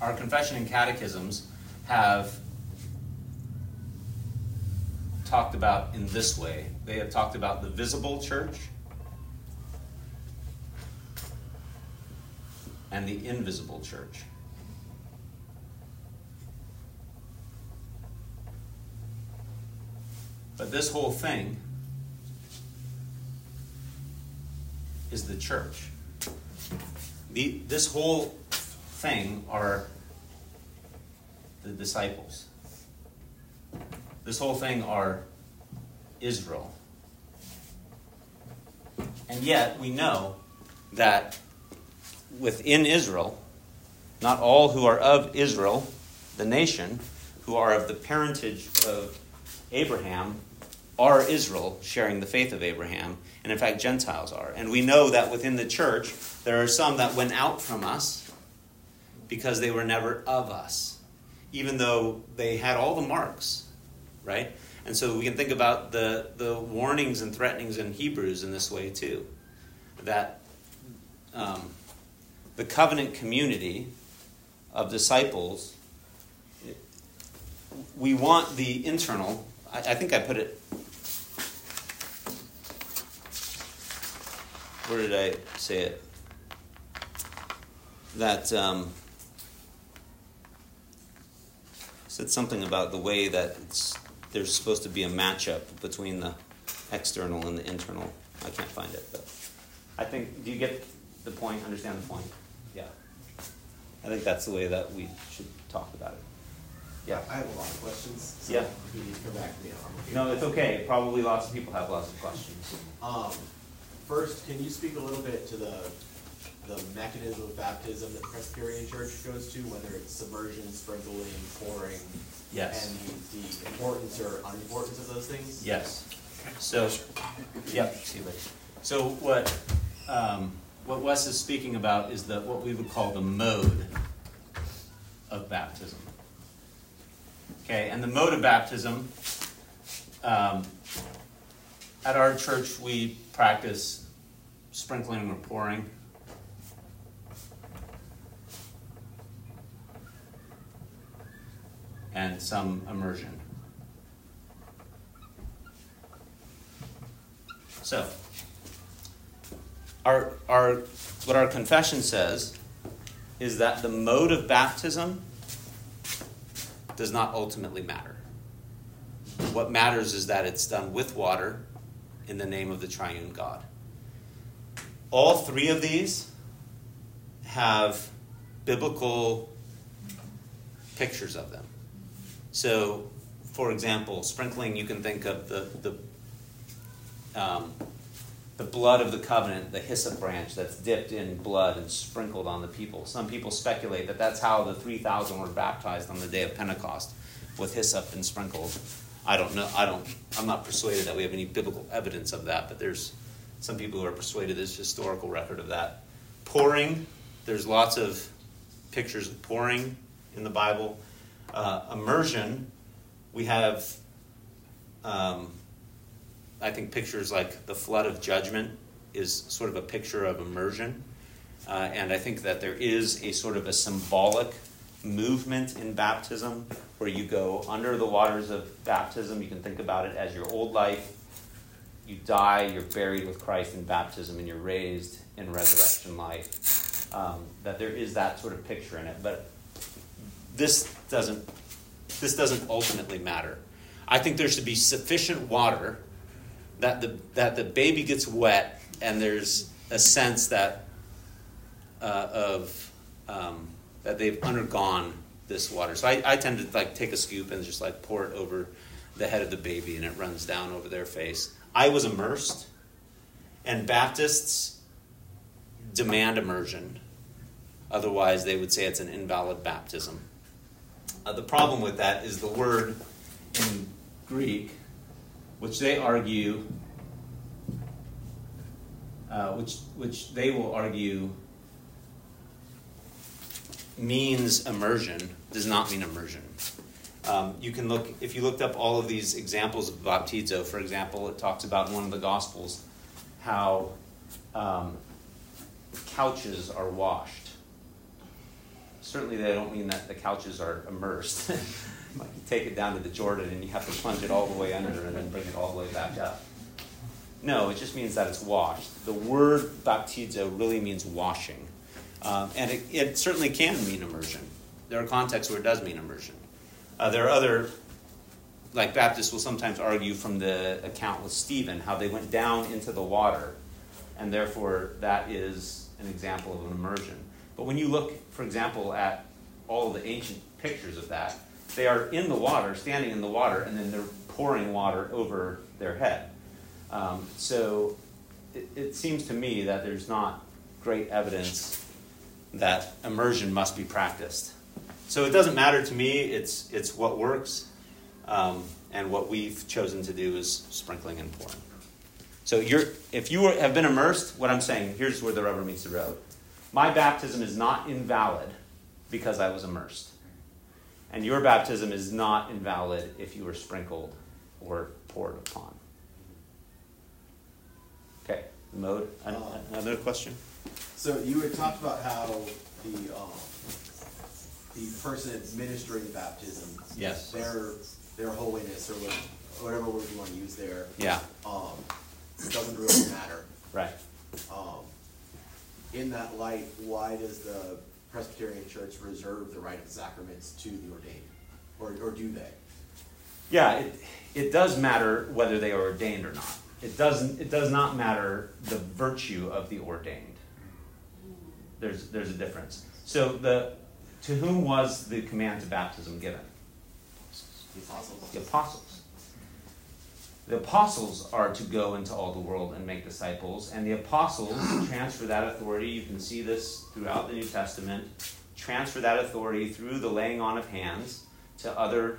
our confession and catechisms have talked about in this way. They have talked about the visible church and the invisible church. But this whole thing is the church. The, this whole thing are the disciples. This whole thing are Israel. And yet, we know that within Israel, not all who are of Israel, the nation, who are of the parentage of Abraham, are Israel, sharing the faith of Abraham, and in fact, Gentiles are. And we know that within the church, there are some that went out from us because they were never of us, even though they had all the marks, right? And so we can think about the, the warnings and threatenings in Hebrews in this way too. That um, the covenant community of disciples, we want the internal, I, I think I put it where did I say it? That um, said something about the way that there's supposed to be a matchup between the external and the internal. I can't find it, but I think. Do you get the point? Understand the point? Yeah. I think that's the way that we should talk about it. Yeah, I have a lot of questions. So yeah. You need to come back to me on. No, it's okay. Probably lots of people have lots of questions. Um, First, can you speak a little bit to the, the mechanism of baptism that the Presbyterian Church goes to, whether it's submersion, sprinkling, pouring? Yes. And the, the importance or unimportance of those things? Yes. So, yep, see you later. So what, um, what Wes is speaking about is the, what we would call the mode of baptism. Okay, and the mode of baptism, um, at our church, we practice sprinkling or pouring. And some immersion. So, our, our, what our confession says is that the mode of baptism does not ultimately matter. What matters is that it's done with water in the name of the triune God. All three of these have biblical pictures of them. So, for example, sprinkling, you can think of the, the, um, the blood of the covenant, the hyssop branch that's dipped in blood and sprinkled on the people. Some people speculate that that's how the 3,000 were baptized on the day of Pentecost, with hyssop and sprinkled. I don't know. I don't. I'm not persuaded that we have any biblical evidence of that, but there's some people who are persuaded there's historical record of that. Pouring. There's lots of pictures of pouring in the Bible. Uh, immersion. We have. Um, I think pictures like the flood of judgment is sort of a picture of immersion. Uh, and I think that there is a sort of a symbolic movement in baptism where you go under the waters of baptism. You can think about it as your old life. You die, you're buried with Christ in baptism, and you're raised in resurrection life. Um, that there is that sort of picture in it. But this doesn't, this doesn't ultimately matter. I think there should be sufficient water that the, that the baby gets wet and there's a sense that uh, of um, that they've undergone this water. So I, I tend to like take a scoop and just like pour it over the head of the baby and it runs down over their face. I was immersed, and Baptists demand immersion. Otherwise, they would say it's an invalid baptism. Uh, the problem with that is the word in Greek, which they argue, uh, which which they will argue means immersion, does not mean immersion. Um, you can look if you looked up all of these examples of baptizo. For example, it talks about in one of the gospels how um, couches are washed. Certainly, they don't mean that the couches are immersed. like you take it down to the Jordan and you have to plunge it all the way under and then bring it all the way back up. No, it just means that it's washed. The word baptizo really means washing. Um, and it, it, certainly can mean immersion. There are contexts where it does mean immersion. Uh, there are other, like Baptists will sometimes argue from the account with Stephen, how they went down into the water, and therefore that is an example of an immersion. But when you look, for example, at all the ancient pictures of that, they are in the water, standing in the water, and then they're pouring water over their head. Um, so it, it seems to me that there's not great evidence that immersion must be practiced. So it doesn't matter to me. It's it's what works, um, and what we've chosen to do is sprinkling and pouring. So you're if you have been immersed, what I'm saying here's where the rubber meets the road. My baptism is not invalid because I was immersed, and your baptism is not invalid if you were sprinkled or poured upon. Okay, mode. Another question. So you had talked about how the, um, the person administering baptism. Yes. Their, their holiness or whatever word you wanna use there. Yeah. Um, doesn't really matter. Right. Um, in that light, why does the Presbyterian Church reserve the right of sacraments to the ordained? Or, or do they? Yeah, it, it does matter whether they are ordained or not. It doesn't. It does not matter the virtue of the ordained. There's, there's a difference. So the, to whom was the command to baptism given? The apostles. The apostles. The apostles are to go into all the world and make disciples, and the apostles transfer that authority. You can see this throughout the New Testament. Transfer that authority through the laying on of hands to other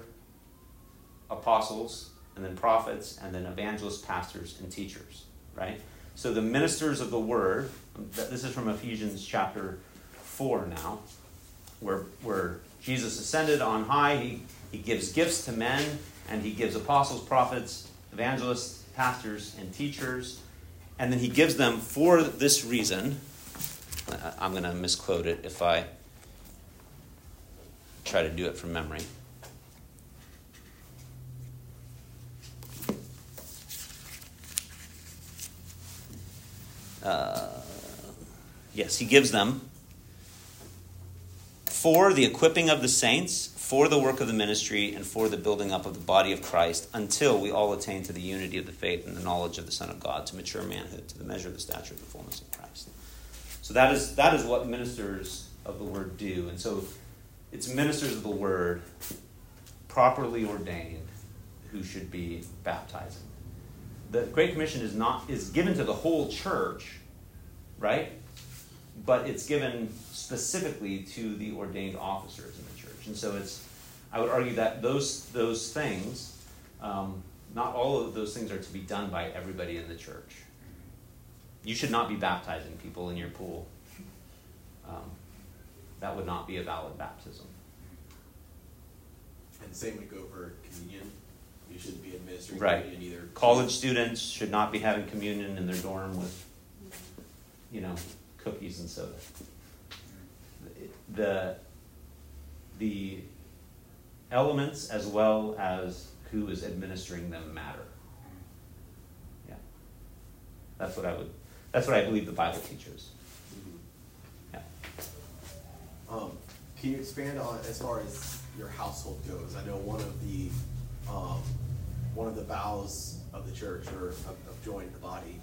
apostles, and then prophets, and then evangelists, pastors, and teachers. Right? So the ministers of the word, this is from Ephesians chapter 4 now, where, where Jesus ascended on high. He, he gives gifts to men, and he gives apostles, prophets, evangelists, pastors, and teachers. And then he gives them for this reason. I'm going to misquote it if I try to do it from memory. uh, yes, he gives them for the equipping of the saints, for the work of the ministry, and for the building up of the body of Christ until we all attain to the unity of the faith and the knowledge of the Son of God, to mature manhood, to the measure of the stature of the fullness of Christ. So that is, that is what ministers of the word do. And so it's ministers of the word, properly ordained, who should be baptizing the Great Commission is not is given to the whole church, right? But it's given specifically to the ordained officers church, and so it's. I would argue that those those things, um, not all of those things are to be done by everybody in the church. You should not be baptizing people in your pool. Um, that would not be a valid baptism. And same would go for communion. You shouldn't be administering right. communion either. College students should not be having communion in their dorm with, you know, cookies and soda. The, the elements as well as who is administering them matter. Yeah. That's what I would, that's what I believe the Bible teaches. Mm-hmm. Yeah. Um, can you expand on as far as your household goes? I know one of the um, one of the vows of the church or of, of joining the body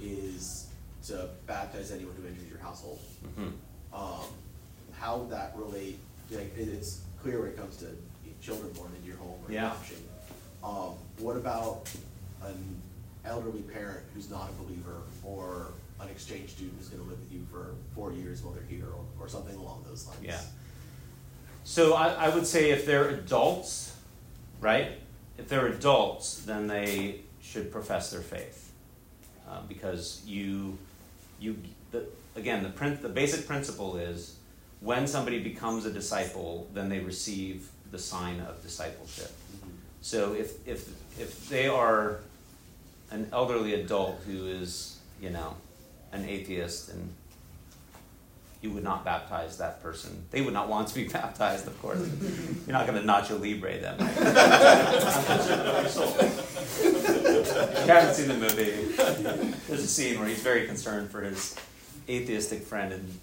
is to baptize anyone who enters your household. Mm-hmm. Um, how would that relate? Like, it's clear when it comes to children born into your home or yeah. adoption. Um, what about an elderly parent who's not a believer or an exchange student who's going to live with you for four years while they're here or, or something along those lines? Yeah. So I, I would say if they're adults, right? If they're adults, then they should profess their faith, uh, because you, you, the, again, the print, the basic principle is when somebody becomes a disciple, then they receive the sign of discipleship. Mhm. So if if if they are an elderly adult who is, you know, an atheist and you would not baptize that person. They would not want to be baptized, of course. You're not going to Nacho Libre them. you haven't seen the movie, there's a scene where he's very concerned for his atheistic friend and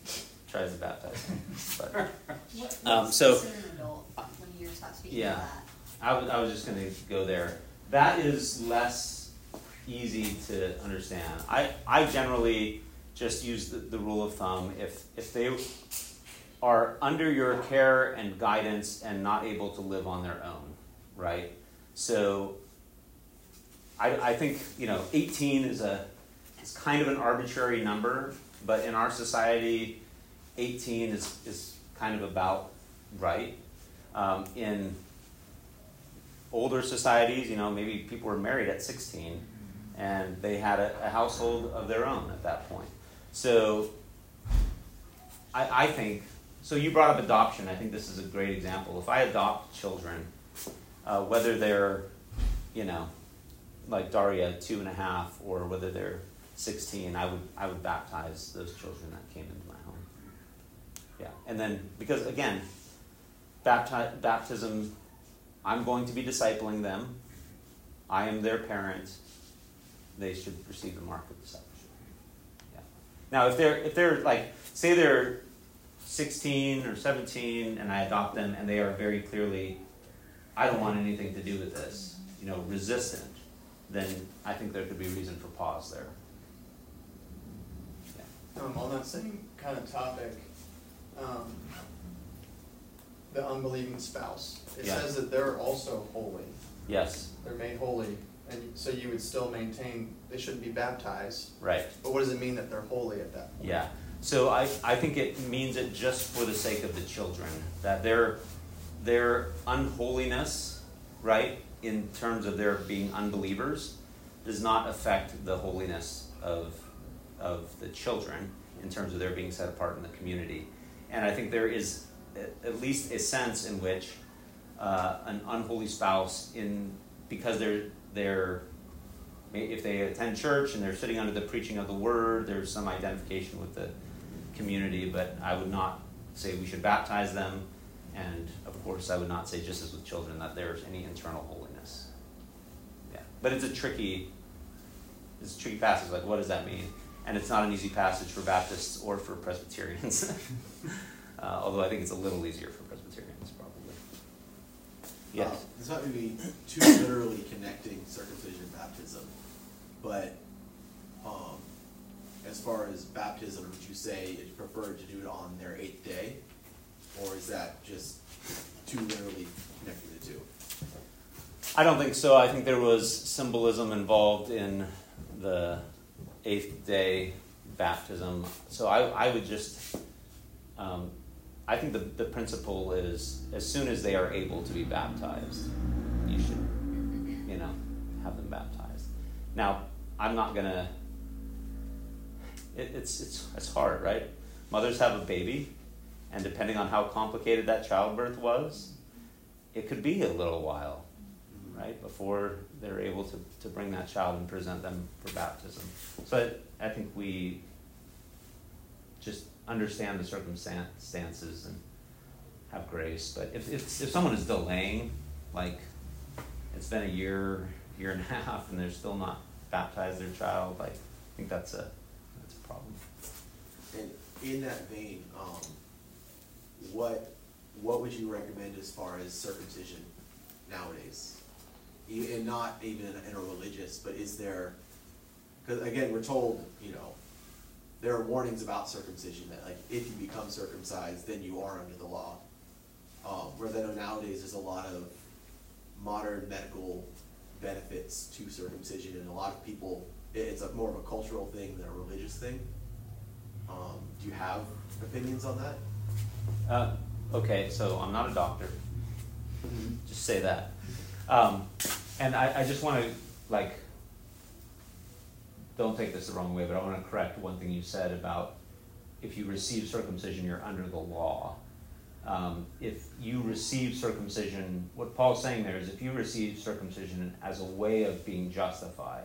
tries to baptize him. But What, Um, what's so- considered an adult when you're talking speaking Yeah. of that? I was, I was just going to go there. That is less easy to understand. I, I generally just use the, the rule of thumb. If, if they are under your care and guidance and not able to live on their own, right? So I, I think, you know, 18 is a, it's kind of an arbitrary number, but in our society, 18 is, is kind of about right. Um, in older societies, you know, maybe people were married at 16 and they had a, a household of their own at that point. So I, I think, so you brought up adoption. I think this is a great example. If I adopt children, uh, whether they're, you know, like Daria, two and a half, or whether they're 16, I would, I would baptize those children that came into. Yeah. And then, because again, bapti- baptism I'm going to be discipling them. I am their parent. They should receive the mark of discipleship. Yeah. Now, if they're if they're like say they're 16 or 17 and I adopt them and they are very clearly I don't want anything to do with this, you know, resistant, then I think there could be reason for pause there. Yeah. Um, on that same kind of topic, um, the unbelieving spouse, it Yeah. says that they're also holy. Yes. They're made holy, and so you would still maintain they shouldn't be baptized. Right. But what does it mean that they're holy at that point? Yeah. So I, I think it means it just for the sake of the children that their their unholiness, right, in terms of their being unbelievers, does not affect the holiness of of the children in terms of their being set apart in the community. And I think there is at- least a sense in which uh, an unholy spouse, in because they're they're if they attend church and they're sitting under the preaching of the word, there's some identification with the community, but I would not say we should baptize them. And of course, I would not say, just as with children, that there's any internal holiness. Yeah. But it's a tricky, it's a tricky passage. Like, what does that mean? And it's not an easy passage for Baptists or for Presbyterians. uh, although I think it's a little easier for Presbyterians, probably. Yes. Uh, This might be too literally connecting circumcision and baptism, but um, as far as baptism, would you say it's preferred to do it on their eighth day, or is that just too literally connecting the two? I don't think so. I think there was symbolism involved in the eighth day baptism. So I, I would just, um, I think the, the principle is as soon as they are able to be baptized, you should, you know, have them baptized. Now, I'm not going to, it, it's, it's, it's hard, right? Mothers have a baby, and depending on how complicated that childbirth was, it could be a little while right, before they're able to, to bring that child and present them for baptism. So I, I think we just understand the circumstances and have grace. But if, if, if someone is delaying, like it's been a year, year and a half, and they're still not baptized their child, like I think that's a that's a problem. And in that vein, um, what what would you recommend as far as circumcision nowadays? E- And not even in a, in a religious, but is there? Because again, we're told, you know, there are warnings about circumcision that like if you become circumcised, then you are under the law. Um, where then nowadays there's a lot of modern medical benefits to circumcision, and a lot of people, it, it's a more of a cultural thing than a religious thing. Um, do you have opinions on that? Uh, okay, so I'm not a doctor. Just say that. Um, and I, I just want to, like, don't take this the wrong way, but I want to correct one thing you said about if you receive circumcision, you're under the law. Um, if you receive circumcision, what Paul's saying there is if you receive circumcision as a way of being justified,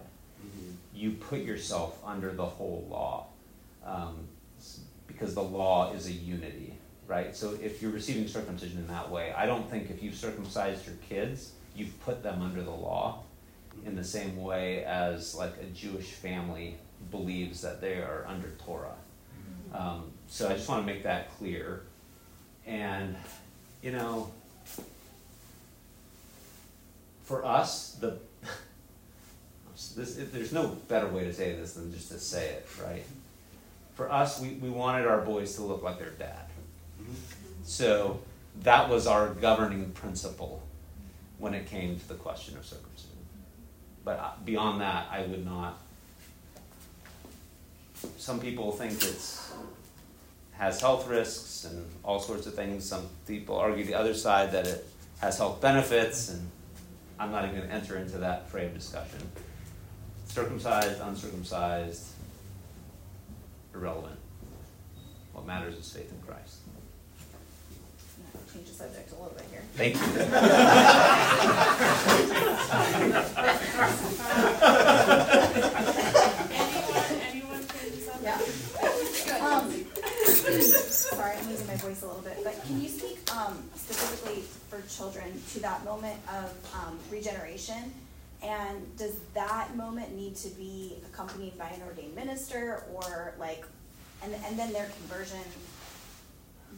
you put yourself under the whole law. Um, because the law is a unity, right? So if you're receiving circumcision in that way, I don't think if you've circumcised your kids, you've put them under the law in the same way as like a Jewish family believes that they are under Torah. Um, so I just want to make that clear. And, you know, for us, the this, it, there's no better way to say this than just to say it, right? For us, we, we wanted our boys to look like their dad. So that was our governing principle when it came to the question of circumcision. But uh, beyond that, I would not. Some people think it's has health risks and all sorts of things. Some people argue the other side that it has health benefits, and I'm not even going to enter into that fray of discussion. Circumcised, uncircumcised, irrelevant. What matters is faith in Christ. Change the subject a little. Thank you. Anyone, anyone can sub- Yeah. Sorry, I'm losing my voice a little bit, but can you speak, um, specifically for children to that moment of, um, regeneration? And does that moment need to be accompanied by an ordained minister or like, and, and then their conversion?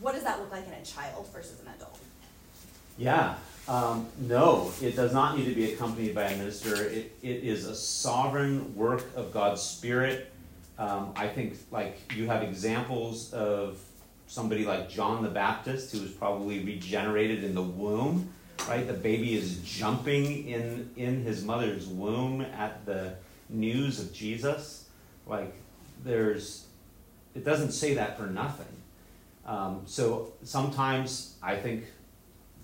What does that look like in a child versus an adult? Yeah. Um, no, it does not need to be accompanied by a minister. It, it is a sovereign work of God's Spirit. Um, I think, like, you have examples of somebody like John the Baptist who was probably regenerated in the womb, right? The baby is jumping in, in his mother's womb at the news of Jesus. Like, there's, it doesn't say that for nothing. Um, so sometimes I think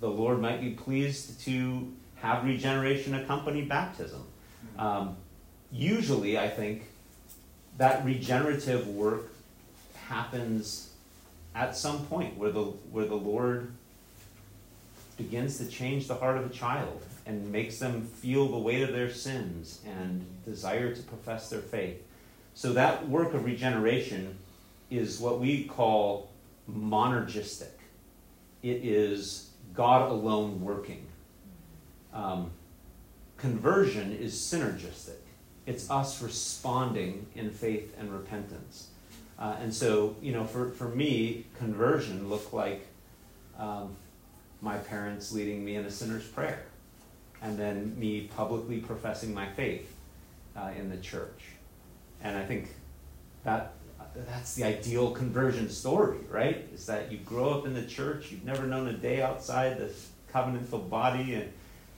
the Lord might be pleased to have regeneration accompany baptism. Um, usually, I think that regenerative work happens at some point where the where the Lord begins to change the heart of a child and makes them feel the weight of their sins and desire to profess their faith. So that work of regeneration is what we call monergistic. It is God alone working. Um, conversion is synergistic. It's us responding in faith and repentance. Uh, and so, you know, for, for me, conversion looked like um, my parents leading me in a sinner's prayer, and then me publicly professing my faith uh, in the church. And I think that that's the ideal conversion story, right? Is that you grow up in the church, you've never known a day outside the covenantal body, and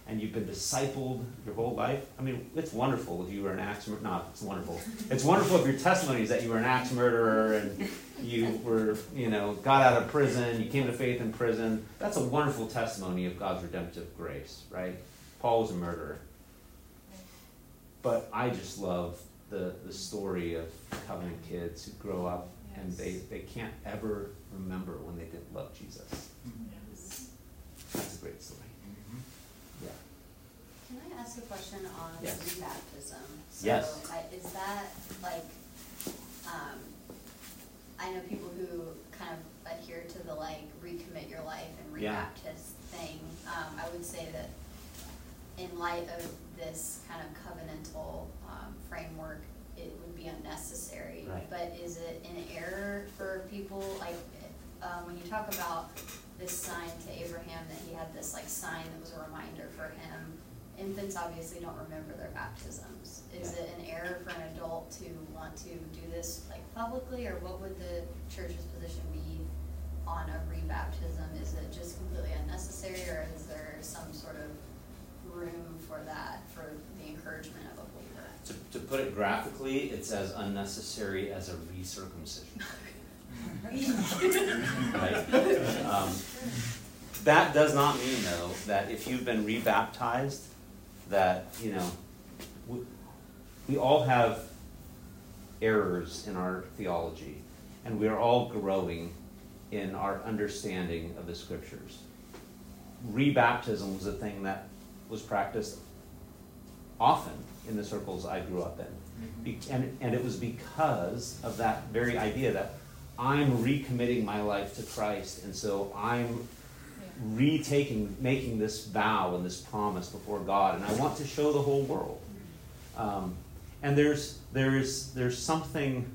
and you've been discipled your whole life. I mean, it's wonderful if you were an axe murderer. Not, it's wonderful. It's wonderful if your testimony is that you were an axe murderer and you were, you know, got out of prison, you came to faith in prison. That's a wonderful testimony of God's redemptive grace, right? Paul was a murderer. But I just love the, the story of covenant kids who grow up and they, they can't ever remember when they didn't love Jesus. That's a great story. Yeah. Can I ask a question on Yes. rebaptism? Yes. So, I, is that like, um, I know people who kind of adhere to the like recommit your life and Yeah. rebaptist thing. Um, I would say that in light of this kind of covenantal, um, framework, it would be unnecessary. Right. But is it an error for people, like, um, when you talk about this sign to Abraham, that he had this like sign that was a reminder for him, infants obviously don't remember their baptisms. Is it an error for an adult to want to do this like publicly, or what would the church's position be on a rebaptism? Is it just completely unnecessary, or is there some sort of room for that, for put it graphically, it's as unnecessary as a recircumcision. right? Um, that does not mean, though, that if you've been rebaptized, that, you know, we, we all have errors in our theology, and we are all growing in our understanding of the scriptures. Rebaptism was a thing that was practiced often in the circles I grew up in. Be- and, and it was because of that very idea that I'm recommitting my life to Christ, and so I'm retaking, making this vow and this promise before God, and I want to show the whole world. Um, and there's there's there's something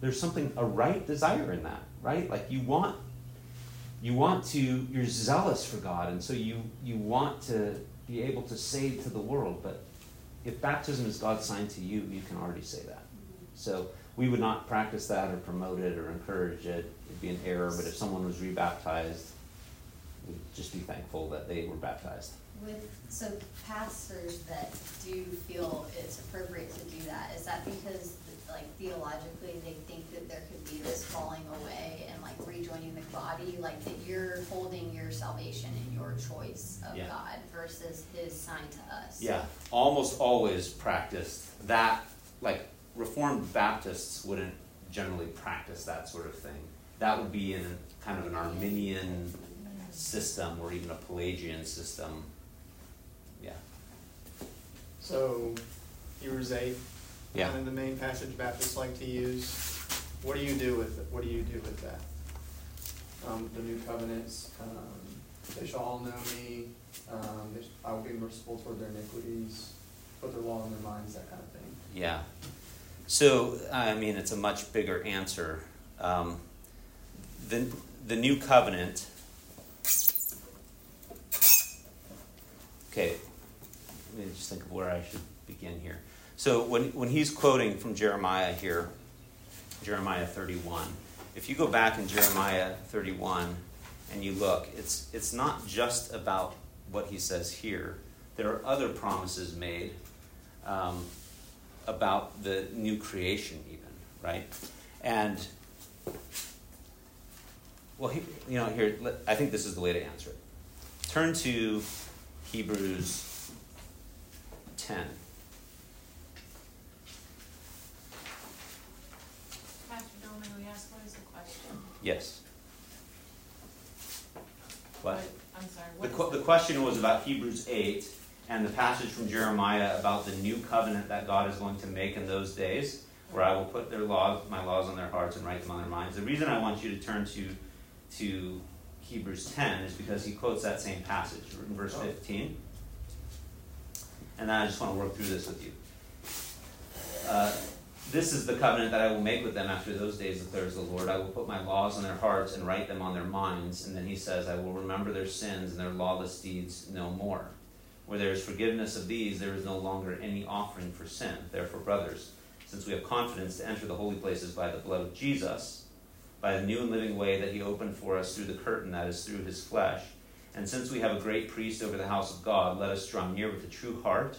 there's something a right desire in that, right? Like you want you want to you're zealous for God, and so you you want to be able to say to the world. But if baptism is God's sign to you, you can already say that. So we would not practice that or promote it or encourage it. It'd be an error. But if someone was rebaptized, we'd just be thankful that they were baptized. With, so pastors that do feel it's appropriate to do that, is that because, like theologically, they think that there could be this falling away and like rejoining the body, like that you're holding your salvation in your choice of Yeah. God versus his sign to us? Yeah, almost always practiced that. Like Reformed Baptists wouldn't generally practice that sort of thing. That would be in kind of an Arminian system or even a Pelagian system. Yeah. So, Hebrews eight, Yeah. kind of the main passage Baptists like to use. What do you do with it? What do you do with that? Um, the new covenants, um, they shall all know me, um, they sh- I will be merciful toward their iniquities, put their law in their minds, that kind of thing. Yeah. So, I mean, it's a much bigger answer. Um, the, the new covenant. Okay, let me just think of where I should begin here. So when, when he's quoting from Jeremiah here, Jeremiah 31, if you go back in Jeremiah 31 and you look, it's, it's not just about what he says here. There are other promises made um, about the new creation, even, right? And, well, he, you know, here, I think this is the way to answer it. Turn to Hebrews 10. Yes. What? I'm sorry, The, qu- the question was about Hebrews 8 and the passage from Jeremiah about the new covenant that God is going to make in those days, where I will put their laws, my laws on their hearts and write them on their minds. The reason I want you to turn to, to Hebrews 10 is because he quotes that same passage in verse 15. And then I just want to work through this with you. Uh, this is the covenant that I will make with them after those days, declares the Lord. I will put my laws on their hearts and write them on their minds. And then he says, I will remember their sins and their lawless deeds no more. Where there is forgiveness of these, there is no longer any offering for sin. Therefore, brothers, since we have confidence to enter the holy places by the blood of Jesus, by the new and living way that he opened for us through the curtain that is through his flesh, and since we have a great priest over the house of God, let us draw near with a true heart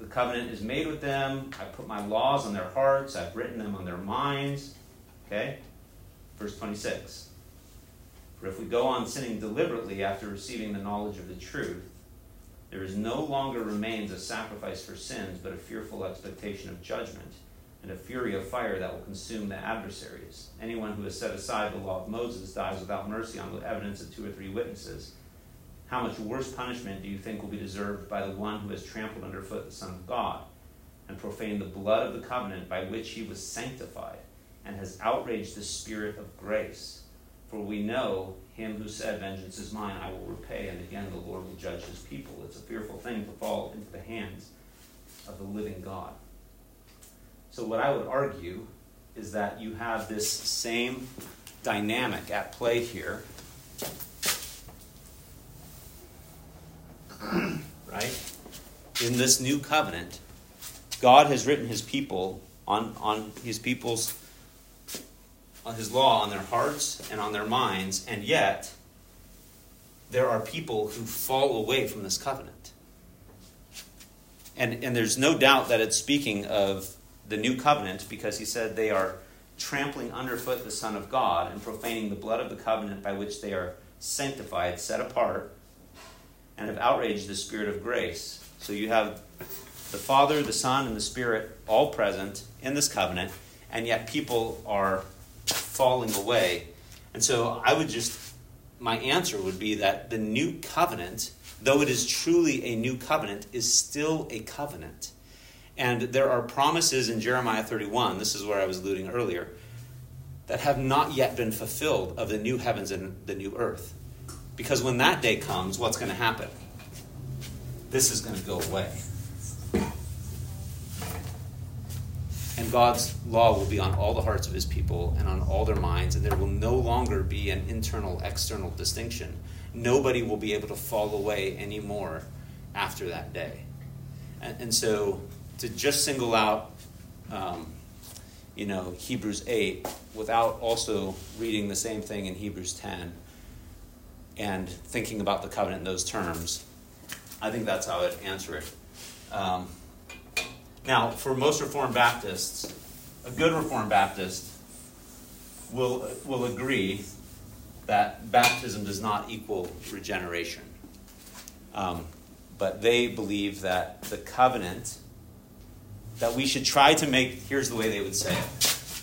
The covenant is made with them. I put my laws on their hearts, I've written them on their minds. Okay? Verse 26. For if we go on sinning deliberately after receiving the knowledge of the truth, there is no longer remains a sacrifice for sins, but a fearful expectation of judgment and a fury of fire that will consume the adversaries. Anyone who has set aside the law of Moses dies without mercy on the evidence of two or three witnesses. How much worse punishment do you think will be deserved by the one who has trampled underfoot the Son of God and profaned the blood of the covenant by which he was sanctified and has outraged the Spirit of grace? For we know him who said, Vengeance is mine, I will repay, and again the Lord will judge his people. It's a fearful thing to fall into the hands of the living God. So, what I would argue is that you have this same dynamic at play here. right? In this new covenant, God has written his people on, on his people's on his law on their hearts and on their minds, and yet there are people who fall away from this covenant. And, and there's no doubt that it's speaking of the new covenant because he said they are trampling underfoot the Son of God and profaning the blood of the covenant by which they are sanctified, set apart, and have outraged the Spirit of grace. So you have the Father, the Son, and the Spirit all present in this covenant, and yet people are falling away. And so I would just, my answer would be that the new covenant, though it is truly a new covenant, is still a covenant. And there are promises in Jeremiah 31, this is where I was alluding earlier, that have not yet been fulfilled of the new heavens and the new earth. Because when that day comes, what's going to happen? This is going to go away. And God's law will be on all the hearts of his people and on all their minds, and there will no longer be an internal external distinction. Nobody will be able to fall away anymore after that day. And, and so to just single out, um, you know, Hebrews 8 without also reading the same thing in Hebrews 10 and thinking about the covenant in those terms, I think that's how I'd answer it. Um, now, for most Reformed Baptists, a good Reformed Baptist will, will agree that baptism does not equal regeneration. Um, but they believe that the covenant, that we should try to make, here's the way they would say it.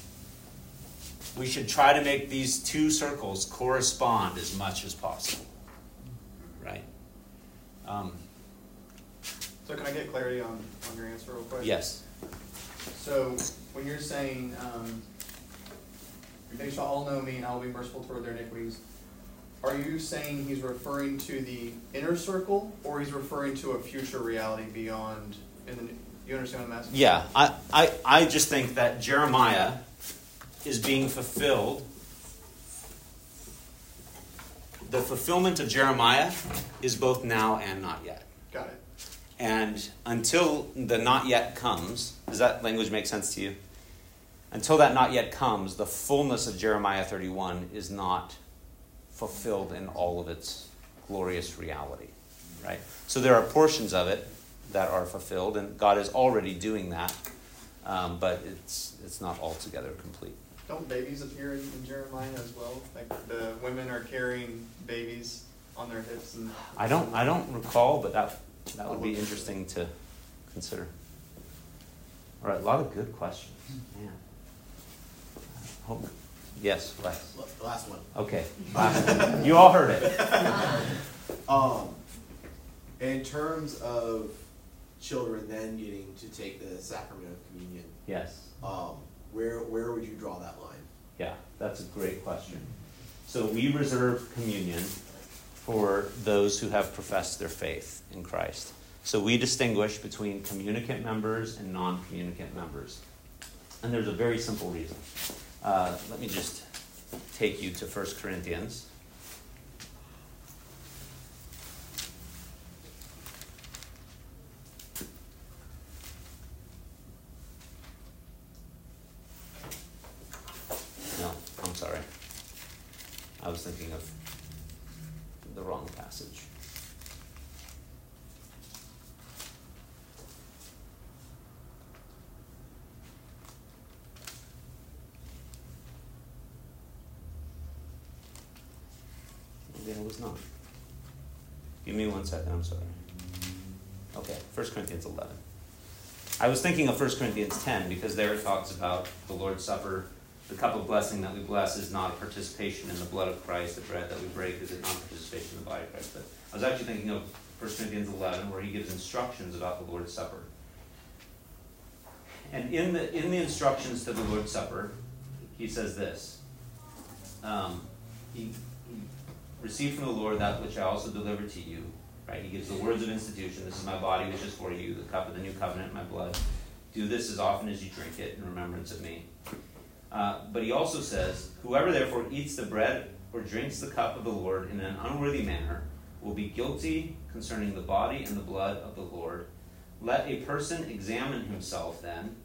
We should try to make these two circles correspond as much as possible. Right? Um, So can I get clarity on, on your answer real quick? yes. So when you're saying, um, they shall all know me and I will be merciful toward their iniquities, are you saying he's referring to the inner circle or he's referring to a future reality beyond? In the, you understand what I'm asking? Yeah, I, I, I just think that Jeremiah is being fulfilled. The fulfillment of Jeremiah is both now and not yet. Got it. And until the not yet comes, does that language make sense to you? Until that not yet comes, the fullness of Jeremiah 31 is not fulfilled in all of its glorious reality, right? So there are portions of it that are fulfilled, and God is already doing that, um, but it's it's not altogether complete. Don't babies appear in, in Jeremiah as well? Like the women are carrying babies on their hips and. I don't I don't recall, but that that would be interesting to consider. All right, a lot of good questions, man. Hope- Yes, Wes. Last one. Okay, last one. you all heard it. Um, in terms of children then getting to take the sacrament of communion, Yes. um, where where would you draw that line? Yeah, that's a great question. So we reserve communion for those who have professed their faith in Christ. So we distinguish between communicant members and non communicant members. And there's a very simple reason. Uh, let me just take you to 1 Corinthians. No, I'm sorry. I was thinking of the wrong passage. Maybe I was not. Give me one second, I'm sorry. Okay, 1 Corinthians 11. I was thinking of 1 Corinthians 10 because there it talks about the Lord's Supper. The cup of blessing that we bless is not a participation in the blood of Christ. The bread that we break is a non participation in the body of Christ. But I was actually thinking of 1 Corinthians 11 where he gives instructions about the Lord's Supper. And in the, in the instructions to the Lord's Supper, he says this um, he, he received from the Lord that which I also delivered to you. Right? He gives the words of institution. This is my body, which is for you, the cup of the new covenant, my blood. Do this as often as you drink it in remembrance of me. Uh, but he also says, Whoever therefore eats the bread or drinks the cup of the Lord in an unworthy manner will be guilty concerning the body and the blood of the Lord. Let a person examine himself then,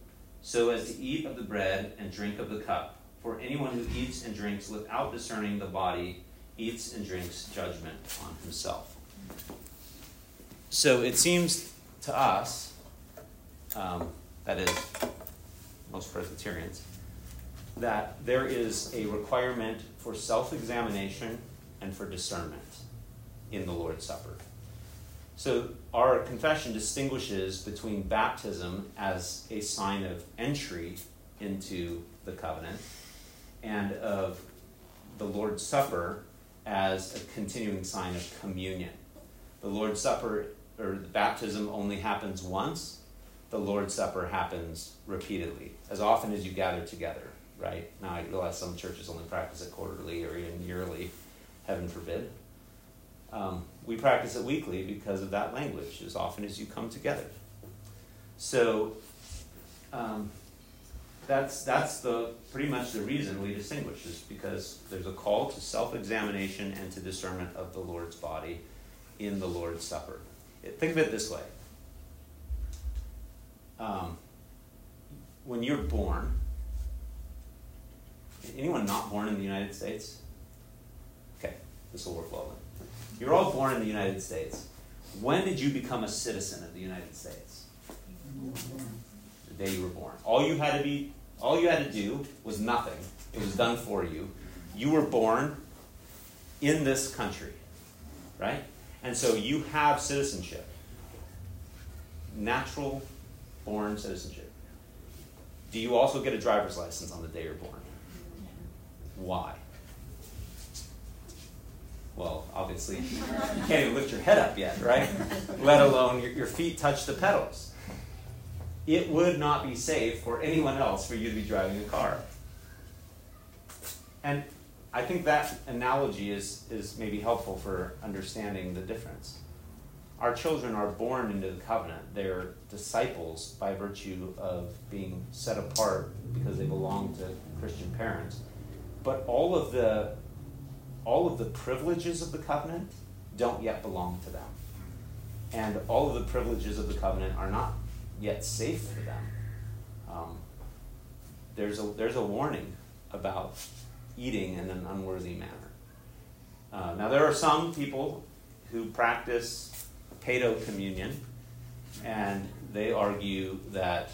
so as to eat of the bread and drink of the cup. For anyone who eats and drinks without discerning the body eats and drinks judgment on himself. So it seems to us, um, that is, most Presbyterians, that there is a requirement for self examination and for discernment in the Lord's Supper. So our confession distinguishes between baptism as a sign of entry into the covenant and of the Lord's Supper as a continuing sign of communion. The Lord's Supper or the baptism only happens once. The Lord's Supper happens repeatedly, as often as you gather together, right? Now I realize some churches only practice it quarterly or even yearly, heaven forbid. Um, we practice it weekly because of that language, as often as you come together. So um, that's that's the pretty much the reason we distinguish is because there's a call to self-examination and to discernment of the Lord's body in the Lord's Supper. Think of it this way: um, when you're born, anyone not born in the United States? Okay, this will work well then. You're all born in the United States. When did you become a citizen of the United States? The day you were born. All you had to be all you had to do was nothing. It was done for you. You were born in this country. Right? And so you have citizenship. Natural born citizenship. Do you also get a driver's license on the day you're born? Why? Well, obviously, you can't even lift your head up yet, right? Let alone your, your feet touch the pedals. It would not be safe for anyone else for you to be driving a car. And I think that analogy is, is maybe helpful for understanding the difference. Our children are born into the covenant. They're disciples by virtue of being set apart because they belong to Christian parents. But all of the all of the privileges of the covenant don't yet belong to them. And all of the privileges of the covenant are not yet safe for them. Um, there's, a, there's a warning about eating in an unworthy manner. Uh, now, there are some people who practice paedo communion, and they argue that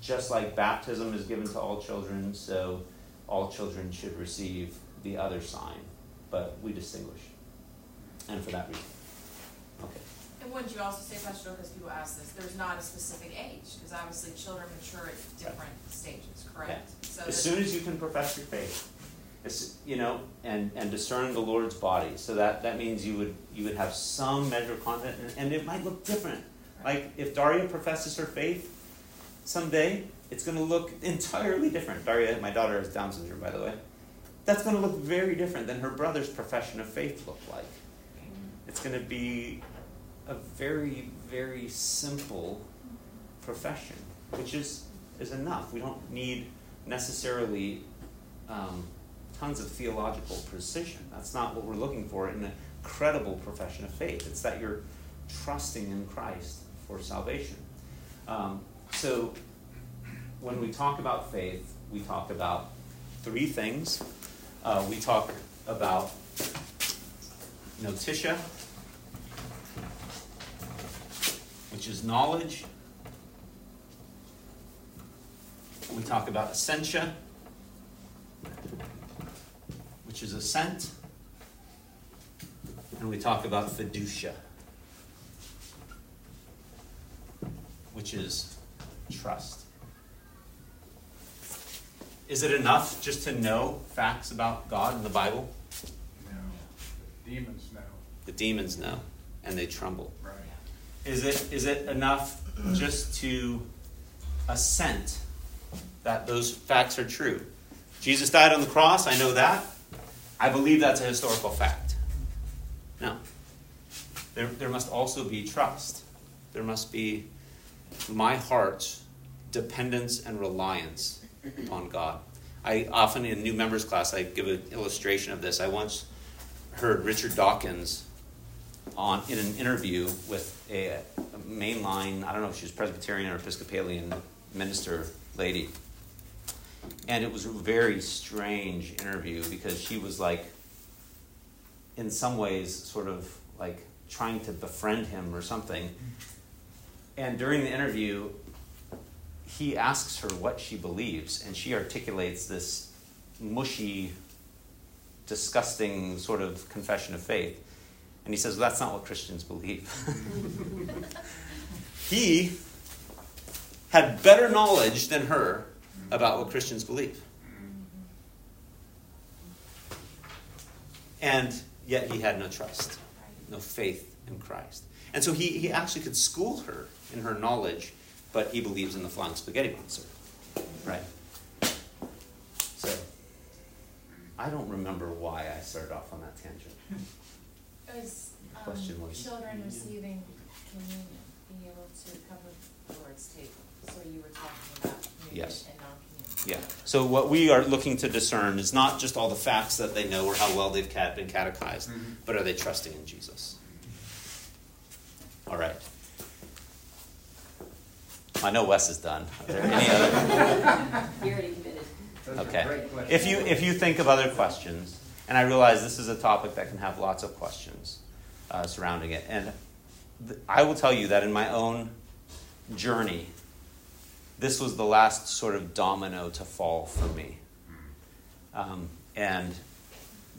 just like baptism is given to all children, so all children should receive the other sign but we distinguish. And for that reason. Okay. And wouldn't you also say, Pastor, because people ask this, there's not a specific age, because obviously children mature at different stages, correct? So As soon as you can profess your faith, you know, and, and discern the Lord's body. So that, that means you would you would have some measure of content, and, and it might look different. Like if Daria professes her faith someday, it's going to look entirely different. Daria, my daughter has Down syndrome, by the way that's going to look very different than her brother's profession of faith looked like. It's going to be a very, very simple profession, which is, is enough. We don't need necessarily um, tons of theological precision. That's not what we're looking for in a credible profession of faith. It's that you're trusting in Christ for salvation. Um, so, when we talk about faith, we talk about three things uh, we talk about notitia, which is knowledge. We talk about assensus, which is assent. And we talk about fiducia, which is trust. Is it enough just to know facts about God in the Bible? No. The demons know. The demons know, and they tremble. Right. Is it, is it enough just to assent that those facts are true? Jesus died on the cross, I know that. I believe that's a historical fact. No. There, there must also be trust. There must be my heart's dependence and reliance on God. I often in new members class I give an illustration of this. I once heard Richard Dawkins on in an interview with a, a mainline, I don't know if she was Presbyterian or Episcopalian minister lady. And it was a very strange interview because she was like in some ways sort of like trying to befriend him or something. And during the interview, he asks her what she believes, and she articulates this mushy, disgusting sort of confession of faith. And he says, well, That's not what Christians believe. he had better knowledge than her about what Christians believe. And yet he had no trust, no faith in Christ. And so he, he actually could school her in her knowledge, but he believes in the flying spaghetti monster. Right? So, I don't remember why I started off on that tangent. Is, um, Question was- children receiving communion, being able to come with the Lord's table, so you were talking about communion Yes. and non-communion. Yeah. So what we are looking to discern is not just all the facts that they know or how well they've been catechized, but are they trusting in Jesus? All right. I know Wes is done. Are there any other? You're already committed. Okay. If you if you think of other questions, and I realize this is a topic that can have lots of questions uh, surrounding it, and th- I will tell you that in my own journey, this was the last sort of domino to fall for me. Um, and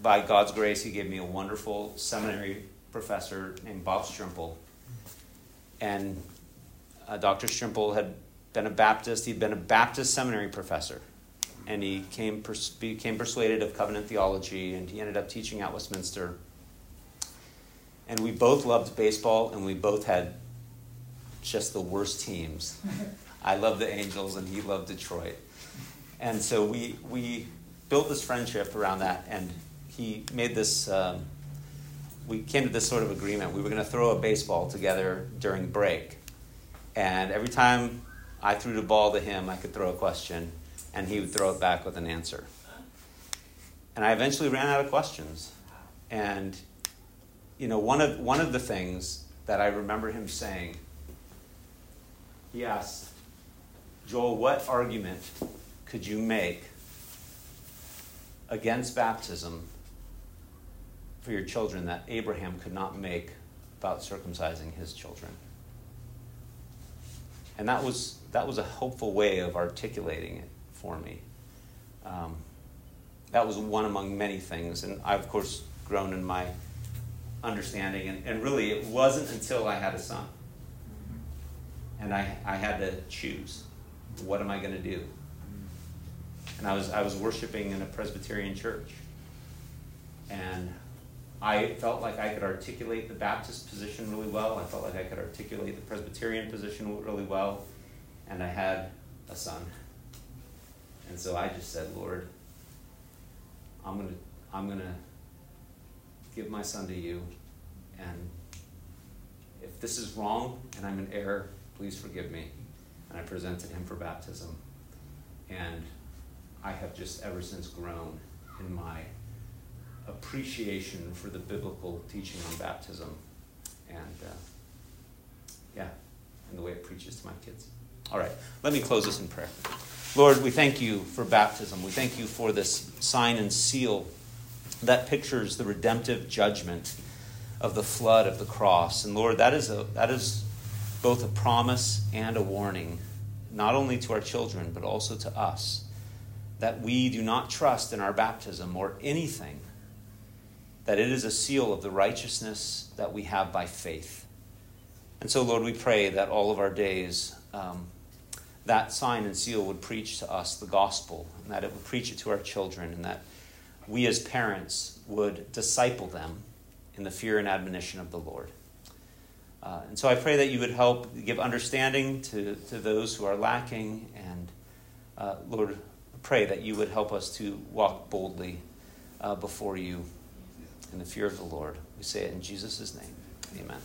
by God's grace, He gave me a wonderful seminary professor named Bob Strimple. And uh, Dr. Strimple had been a Baptist. He'd been a Baptist seminary professor. And he came, pers- became persuaded of covenant theology, and he ended up teaching at Westminster. And we both loved baseball, and we both had just the worst teams. I love the Angels, and he loved Detroit. And so we, we built this friendship around that, and he made this. Um, we came to this sort of agreement. We were going to throw a baseball together during break. And every time I threw the ball to him, I could throw a question, and he would throw it back with an answer. And I eventually ran out of questions. And, you know, one of, one of the things that I remember him saying, he asked, Joel, what argument could you make against baptism for your children that Abraham could not make about circumcising his children? And that was, that was a hopeful way of articulating it for me. Um, that was one among many things. And I've, of course, grown in my understanding. And, and really, it wasn't until I had a son. And I, I had to choose what am I going to do? And I was, I was worshiping in a Presbyterian church. And I felt like I could articulate the Baptist position really well. I felt like I could articulate the Presbyterian position really well. And I had a son. And so I just said, Lord, I'm going to I'm going to give my son to you. And if this is wrong and I'm in error, please forgive me. And I presented him for baptism. And I have just ever since grown in my appreciation for the biblical teaching on baptism and uh, yeah and the way it preaches to my kids. All right let me close this in prayer. Lord we thank you for baptism. We thank you for this sign and seal that pictures the redemptive judgment of the flood of the cross. And lord that is a that is both a promise and a warning not only to our children but also to us that we do not trust in our baptism or anything that it is a seal of the righteousness that we have by faith. And so, Lord, we pray that all of our days, um, that sign and seal would preach to us the gospel, and that it would preach it to our children, and that we as parents would disciple them in the fear and admonition of the Lord. Uh, and so I pray that you would help give understanding to, to those who are lacking, and uh, Lord, pray that you would help us to walk boldly uh, before you in the fear of the Lord. We say it in Jesus' name. Amen.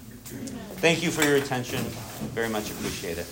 Thank you for your attention. Very much appreciate it.